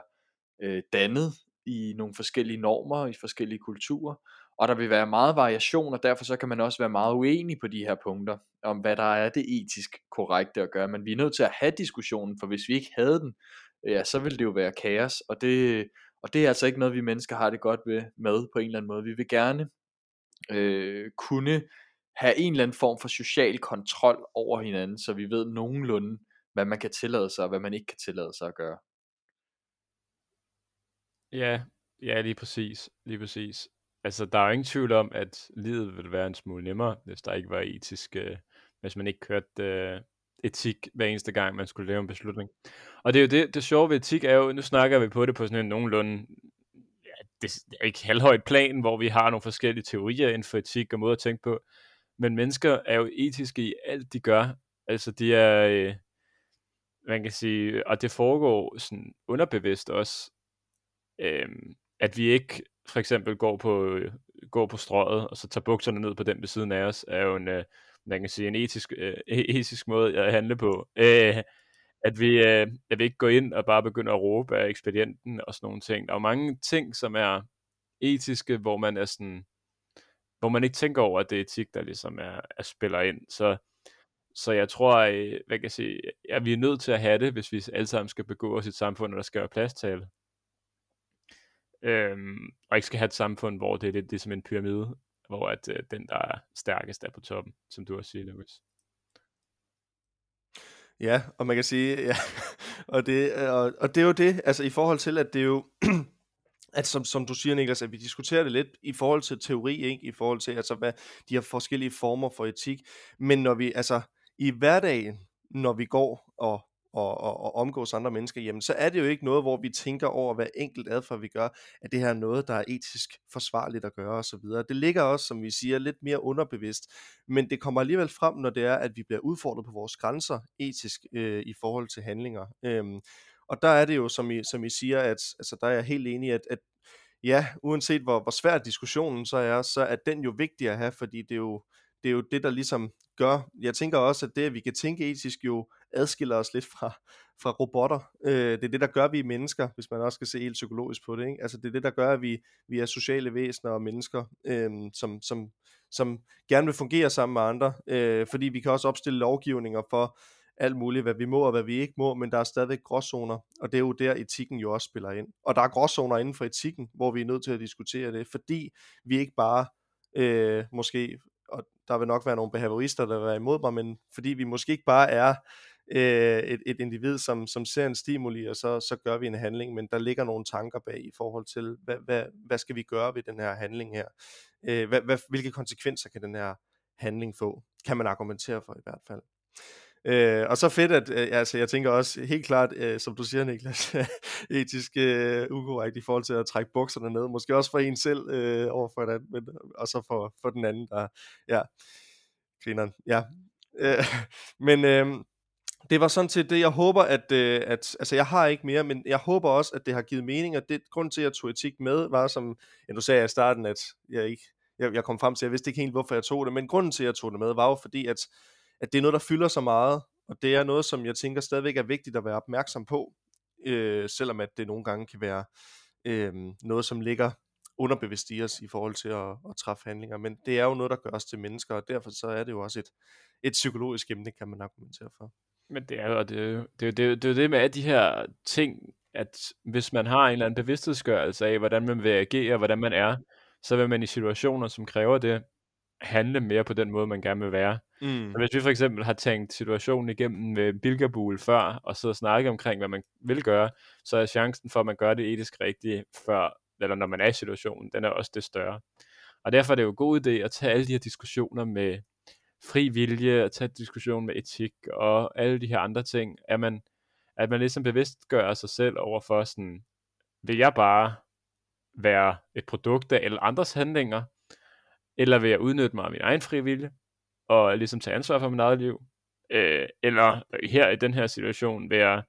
øh, dannet i nogle forskellige normer, i forskellige kulturer, og der vil være meget variation, og derfor så kan man også være meget uenig på de her punkter, om hvad der er det etisk korrekte at gøre, men vi er nødt til at have diskussionen, for hvis vi ikke havde den, ja, så ville det jo være kaos, og det, og det er altså ikke noget, vi mennesker har det godt ved, med på en eller anden måde. Vi vil gerne øh, kunne have en eller anden form for social kontrol over hinanden, så vi ved nogenlunde, hvad man kan tillade sig, og hvad man ikke kan tillade sig at gøre. Ja, ja, lige præcis. Lige præcis. Altså, der er jo ingen tvivl om, at livet ville være en smule nemmere, hvis der ikke var etisk, øh, hvis man ikke kørte øh, etik hver eneste gang, man skulle lave en beslutning. Og det er jo det, det sjove ved etik er jo, nu snakker vi på det på sådan en nogenlunde, ja, det er ikke halvhøjt plan, hvor vi har nogle forskellige teorier inden for etik og måder at tænke på, men mennesker er jo etiske i alt, de gør. Altså, de er, øh, man kan sige, og det foregår sådan underbevidst også, øh, at vi ikke for eksempel går på, går på strøget, og så tager bukserne ned på den ved siden af os, er jo en, øh, man kan sige, en etisk, øh, e-, etisk måde at handle på. Øh, at vi, øh, at vi ikke går ind og bare begynder at råbe af ekspedienten og sådan nogle ting. Der er jo mange ting, som er etiske, hvor man er sådan, hvor man ikke tænker over, at det er etik, der ligesom er, er spiller ind. Så, så jeg tror, at, øh, hvad kan jeg sige, at vi er nødt til at have det, hvis vi alle sammen skal begå os i et samfund, og der skal være plads til alle. Øhm, og ikke skal have et samfund, hvor det er lidt ligesom en pyramide, hvor at øh, den, der er stærkest, er på toppen, som du også siger, Lewis. Ja, og man kan sige, ja, <laughs> og det, og, og det er jo det, altså i forhold til, at det er jo, <clears throat> at som, som du siger, Niklas, at vi diskuterer det lidt i forhold til teori, ikke? i forhold til altså, hvad de her forskellige former for etik, men når vi, altså i hverdagen, når vi går og og, og, og omgås andre mennesker, jamen så er det jo ikke noget, hvor vi tænker over hver enkelt adfærd, vi gør, at det her er noget, der er etisk forsvarligt at gøre osv. Det ligger også, som vi siger, lidt mere underbevidst, men det kommer alligevel frem, når det er, at vi bliver udfordret på vores grænser etisk øh, i forhold til handlinger. Øhm, og der er det jo, som I, som I siger, at altså, der er jeg helt enig, at, at ja, uanset hvor, hvor svær diskussionen så er, så er den jo vigtig at have, fordi det er jo, det er jo det, der ligesom gør, jeg tænker også, at det, at vi kan tænke etisk, jo adskiller os lidt fra, fra robotter. Øh, det er det, der gør, at vi er mennesker, hvis man også skal se helt psykologisk på det. Ikke? Altså, det er det, der gør, at vi, vi er sociale væsener og mennesker, øh, som, som, som gerne vil fungere sammen med andre, øh, fordi vi kan også opstille lovgivninger for alt muligt, hvad vi må og hvad vi ikke må, men der er stadigvæk gråzoner, og det er jo der, etikken jo også spiller ind. Og der er gråzoner inden for etikken, hvor vi er nødt til at diskutere det, fordi vi ikke bare øh, måske der vil nok være nogle behaviorister, der vil være imod mig, men fordi vi måske ikke bare er øh, et, et individ, som, som ser en stimuli, og så, så gør vi en handling, men der ligger nogle tanker bag i forhold til, hvad, hvad, hvad skal vi gøre ved den her handling her? Øh, hvad, hvad, hvilke konsekvenser kan den her handling få? Kan man argumentere for i hvert fald. Øh, og så fedt, at øh, altså, jeg tænker også helt klart, øh, som du siger Niklas, <laughs> etisk øh, ukorrekt i forhold til at trække bukserne ned, måske også for en selv øh, over for den, men, øh, og så for, for den anden, der, ja, grineren, ja. Øh, <laughs> men øh, det var sådan til det, jeg håber, at, øh, at, altså jeg har ikke mere, men jeg håber også, at det har givet mening, og det grund til, at jeg tog etik med, var som, ja, nu sagde jeg i starten, at jeg ikke, jeg, jeg kom frem til, at jeg vidste ikke helt, hvorfor jeg tog det, men grunden til, at jeg tog det med, var jo fordi, at at det er noget, der fylder så meget, og det er noget, som jeg tænker stadigvæk er vigtigt at være opmærksom på, øh, selvom at det nogle gange kan være øh, noget, som ligger underbevidst i os i forhold til at, at træffe handlinger, men det er jo noget, der gør os til mennesker, og derfor så er det jo også et, et psykologisk emne, kan man argumentere for. Men det er jo det, det, det, det, det med at de her ting, at hvis man har en eller anden bevidsthedsgørelse af, hvordan man vil agere, hvordan man er, så vil man i situationer, som kræver det, handle mere på den måde, man gerne vil være. Mm. Så hvis vi for eksempel har tænkt situationen igennem med Bilgerbul før, og så snakket omkring, hvad man vil gøre, så er chancen for, at man gør det etisk rigtigt, før, eller når man er i situationen, den er også det større. Og derfor er det jo en god idé at tage alle de her diskussioner med fri vilje, at tage diskussion med etik, og alle de her andre ting, at man, at man ligesom bevidst gør sig selv over for sådan, vil jeg bare være et produkt af alle andres handlinger, eller vil jeg udnytte mig af min egen frivillige, og ligesom tage ansvar for mit eget liv, øh, eller her i den her situation vil jeg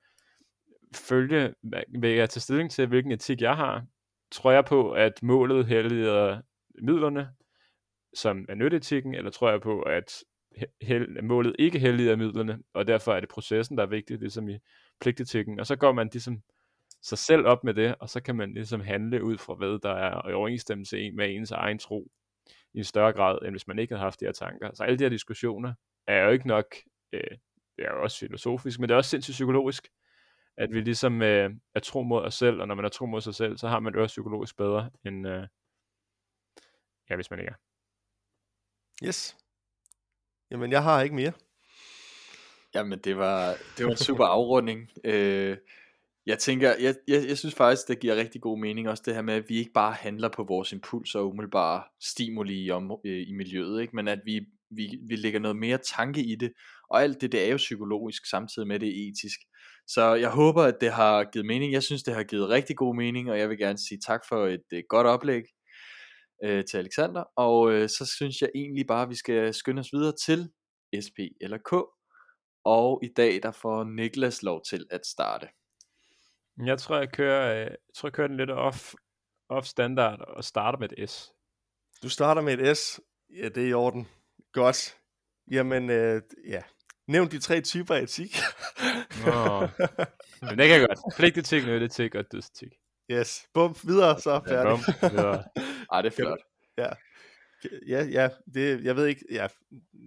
følge, vil jeg tage stilling til, hvilken etik jeg har, tror jeg på, at målet helliger midlerne, som er nytteetikken, eller tror jeg på, at hel, målet ikke helliger midlerne, og derfor er det processen, der er vigtig, ligesom i pligtetikken. Og så går man ligesom sig selv op med det, og så kan man ligesom handle ud fra, hvad der er i overensstemmelse med ens egen tro i en større grad, end hvis man ikke havde haft de her tanker. Så alle de her diskussioner er jo ikke nok, øh, det er jo også filosofisk, men det er også sindssygt psykologisk, at vi ligesom øh, er tro mod os selv, og når man er tro mod sig selv, så har man det også psykologisk bedre, end øh, ja, hvis man ikke er. Yes. Jamen, jeg har ikke mere. Jamen, det var, det var en super afrunding. Øh, jeg tænker, jeg, jeg, jeg synes faktisk, det giver rigtig god mening også det her med, at vi ikke bare handler på vores impulser og umiddelbare stimuli i, om, øh, i miljøet, ikke? men at vi, vi, vi lægger noget mere tanke i det, og alt det, det er jo psykologisk, samtidig med det er etisk. Så jeg håber, at det har givet mening. Jeg synes, det har givet rigtig god mening, og jeg vil gerne sige tak for et, øh, godt oplæg øh, til Alexander. Og øh, så synes jeg egentlig bare, at vi skal skynde os videre til SP eller K. Og i dag, der får Niklas lov til at starte. Jeg tror, jeg kører, øh, jeg tror, jeg kører den lidt off, off standard og starter med et S. Du starter med et S. Ja, det er i orden. Godt. Jamen, øh, ja. Nævn de tre typer af etik. Nå. Men det kan jeg godt. Pligtetik, nyttetik og dødsetik. Yes. Bum, videre, så færdig. Ja, bum, videre. <laughs> Ej, det er flot. Ja. Ja, ja, det, jeg ved ikke, ja,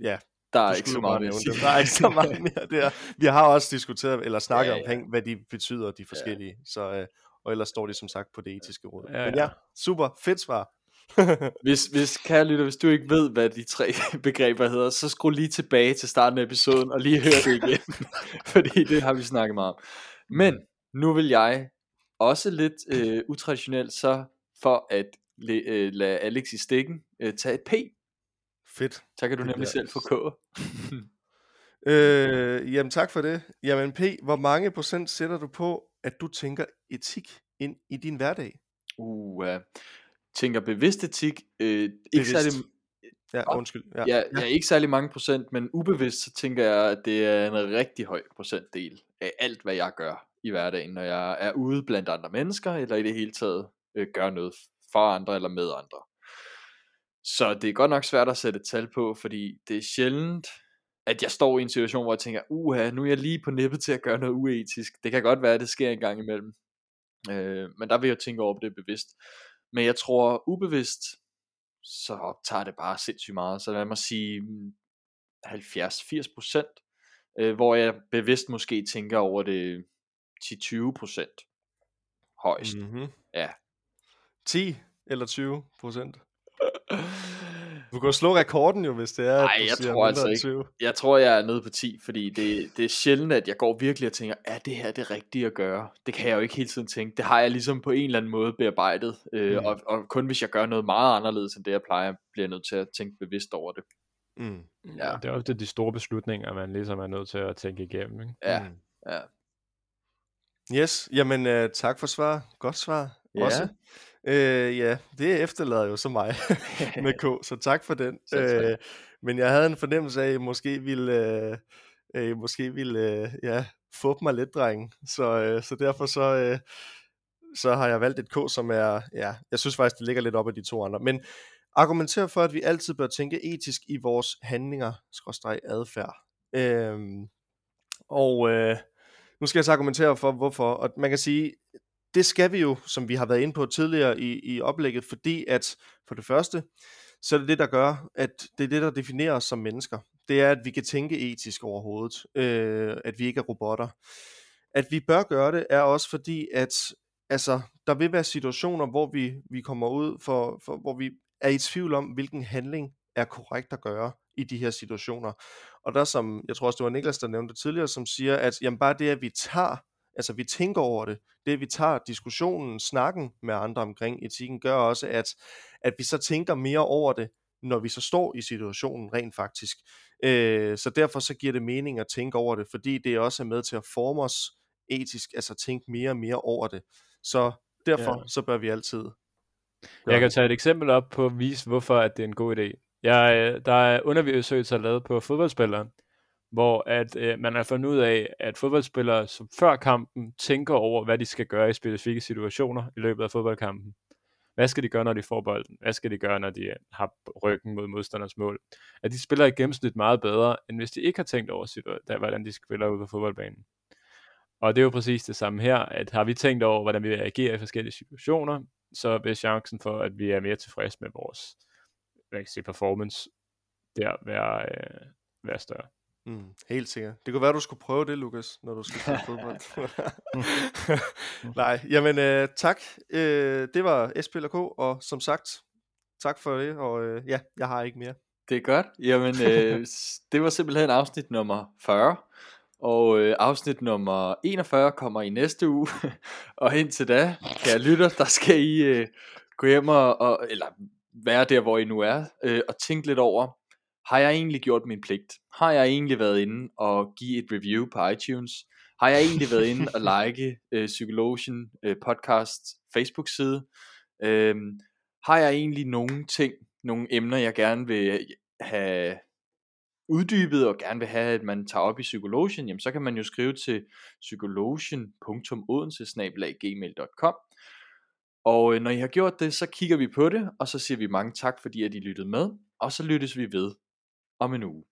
ja, <laughs> der er ikke så meget mere. Der er ikke så meget mere der. Vi har også diskuteret, eller snakket ja, ja. omkring, hvad de betyder, de forskellige. Ja. Så, øh, og ellers står de som sagt på det etiske råd. Ja, ja. Men ja, super, fedt svar. <laughs> hvis, hvis, kære lytter, hvis du ikke ved, hvad de tre <laughs> begreber hedder, så skru lige tilbage til starten af episoden, og lige hør det igen. Fordi det har vi snakket meget om. Men nu vil jeg også lidt øh, utraditionelt så for at øh, lade Alex i stikken øh, tage et P. Fedt. Så kan du nemlig selv få K. <laughs> øh, jamen tak for det. Jamen P, hvor mange procent sætter du på, at du tænker etik ind i din hverdag? Uh, uh tænker bevidst etik, øh, ikke særlig... Ja, undskyld. Ja. Ja, ja, ikke særlig mange procent, men ubevidst, så tænker jeg, at det er en rigtig høj procentdel af alt, hvad jeg gør i hverdagen, når jeg er ude blandt andre mennesker, eller i det hele taget øh, gør noget for andre eller med andre. Så det er godt nok svært at sætte et tal på, fordi det er sjældent, at jeg står i en situation, hvor jeg tænker, uha, nu er jeg lige på nippet til at gøre noget uetisk. Det kan godt være, at det sker en gang imellem. Øh, men der vil jeg tænke over det bevidst. Men jeg tror ubevidst, så tager det bare sindssygt meget. Så lad mig sige 70-80 procent, øh, hvor jeg bevidst måske tænker over det 10-20 procent højst. Mm-hmm. Ja. 10 eller 20 procent? Du kan slå rekorden jo, hvis det er, Nej, jeg tror altså ikke. 20. Jeg tror, jeg er nede på 10, fordi det, det er sjældent, at jeg går virkelig og tænker, er det her det rigtige at gøre? Det kan jeg jo ikke hele tiden tænke. Det har jeg ligesom på en eller anden måde bearbejdet, øh, mm. og, og kun hvis jeg gør noget meget anderledes end det, jeg plejer, bliver jeg nødt til at tænke bevidst over det. Mm. Ja. Det er ofte de store beslutninger, man ligesom er nødt til at tænke igennem. Ikke? Ja, mm. ja. Yes, jamen uh, tak for svar. Godt svar. Ja. Også. Øh, ja, det efterlader jo så mig <laughs> med <laughs> K, så tak for den. Øh, men jeg havde en fornemmelse af, at I måske ville, øh, øh, måske ville øh, ja, få mig lidt, dreng. Så, øh, så derfor så, øh, så har jeg valgt et K, som er, ja, jeg synes faktisk, det ligger lidt op af de to andre. Men argumenterer for, at vi altid bør tænke etisk i vores handlinger, skråstreg adfærd. Øh, og øh, nu skal jeg så argumentere for, hvorfor. Og man kan sige, det skal vi jo, som vi har været inde på tidligere i, i oplægget, fordi at for det første, så er det det, der gør, at det er det, der definerer os som mennesker. Det er, at vi kan tænke etisk overhovedet, øh, at vi ikke er robotter. At vi bør gøre det, er også fordi, at altså, der vil være situationer, hvor vi, vi kommer ud, for, for, hvor vi er i tvivl om, hvilken handling er korrekt at gøre i de her situationer. Og der som, jeg tror også det var Niklas, der nævnte tidligere, som siger, at jamen bare det, at vi tager altså vi tænker over det, det vi tager diskussionen, snakken med andre omkring etikken, gør også, at, at vi så tænker mere over det, når vi så står i situationen rent faktisk. Øh, så derfor så giver det mening at tænke over det, fordi det også er med til at forme os etisk, altså tænke mere og mere over det. Så derfor ja. så bør vi altid Jeg kan tage et eksempel op på at vise, hvorfor at det er en god idé. Jeg, øh, der er undervisøgelser lavet på fodboldspillere, hvor at øh, man har fundet ud af, at fodboldspillere som før kampen tænker over, hvad de skal gøre i specifikke situationer i løbet af fodboldkampen. Hvad skal de gøre, når de får bolden? Hvad skal de gøre, når de øh, har ryggen mod modstanders mål? At de spiller i gennemsnit meget bedre, end hvis de ikke har tænkt over, øh, hvordan de spiller ud på fodboldbanen. Og det er jo præcis det samme her, at har vi tænkt over, hvordan vi agerer i forskellige situationer, så vil chancen for, at vi er mere tilfredse med vores hvad kan sige, performance, der være, øh, være større. Mm, helt sikkert. Det kunne være, du skulle prøve det, Lukas, når du skal spille <laughs> fodbold. Nej, jamen øh, tak. Øh, det var Espil K, og som sagt, tak for det, og øh, ja, jeg har ikke mere. Det er godt. Jamen, øh, <laughs> det var simpelthen afsnit nummer 40. Og øh, afsnit nummer 41 kommer i næste uge. <laughs> og indtil da, kære lytter, der skal I øh, gå hjem og, og, eller være der, hvor I nu er, øh, og tænke lidt over, har jeg egentlig gjort min pligt? Har jeg egentlig været inde og give et review på iTunes? Har jeg egentlig været inde og <laughs> like øh, Psykologen øh, podcast Facebook side? Øh, har jeg egentlig nogle ting, nogle emner, jeg gerne vil have uddybet og gerne vil have, at man tager op i Psykologen, jamen så kan man jo skrive til psykologen.odense.gmail.com Og øh, når I har gjort det, så kigger vi på det, og så siger vi mange tak, fordi at I lyttede med, og så lyttes vi ved om en uge.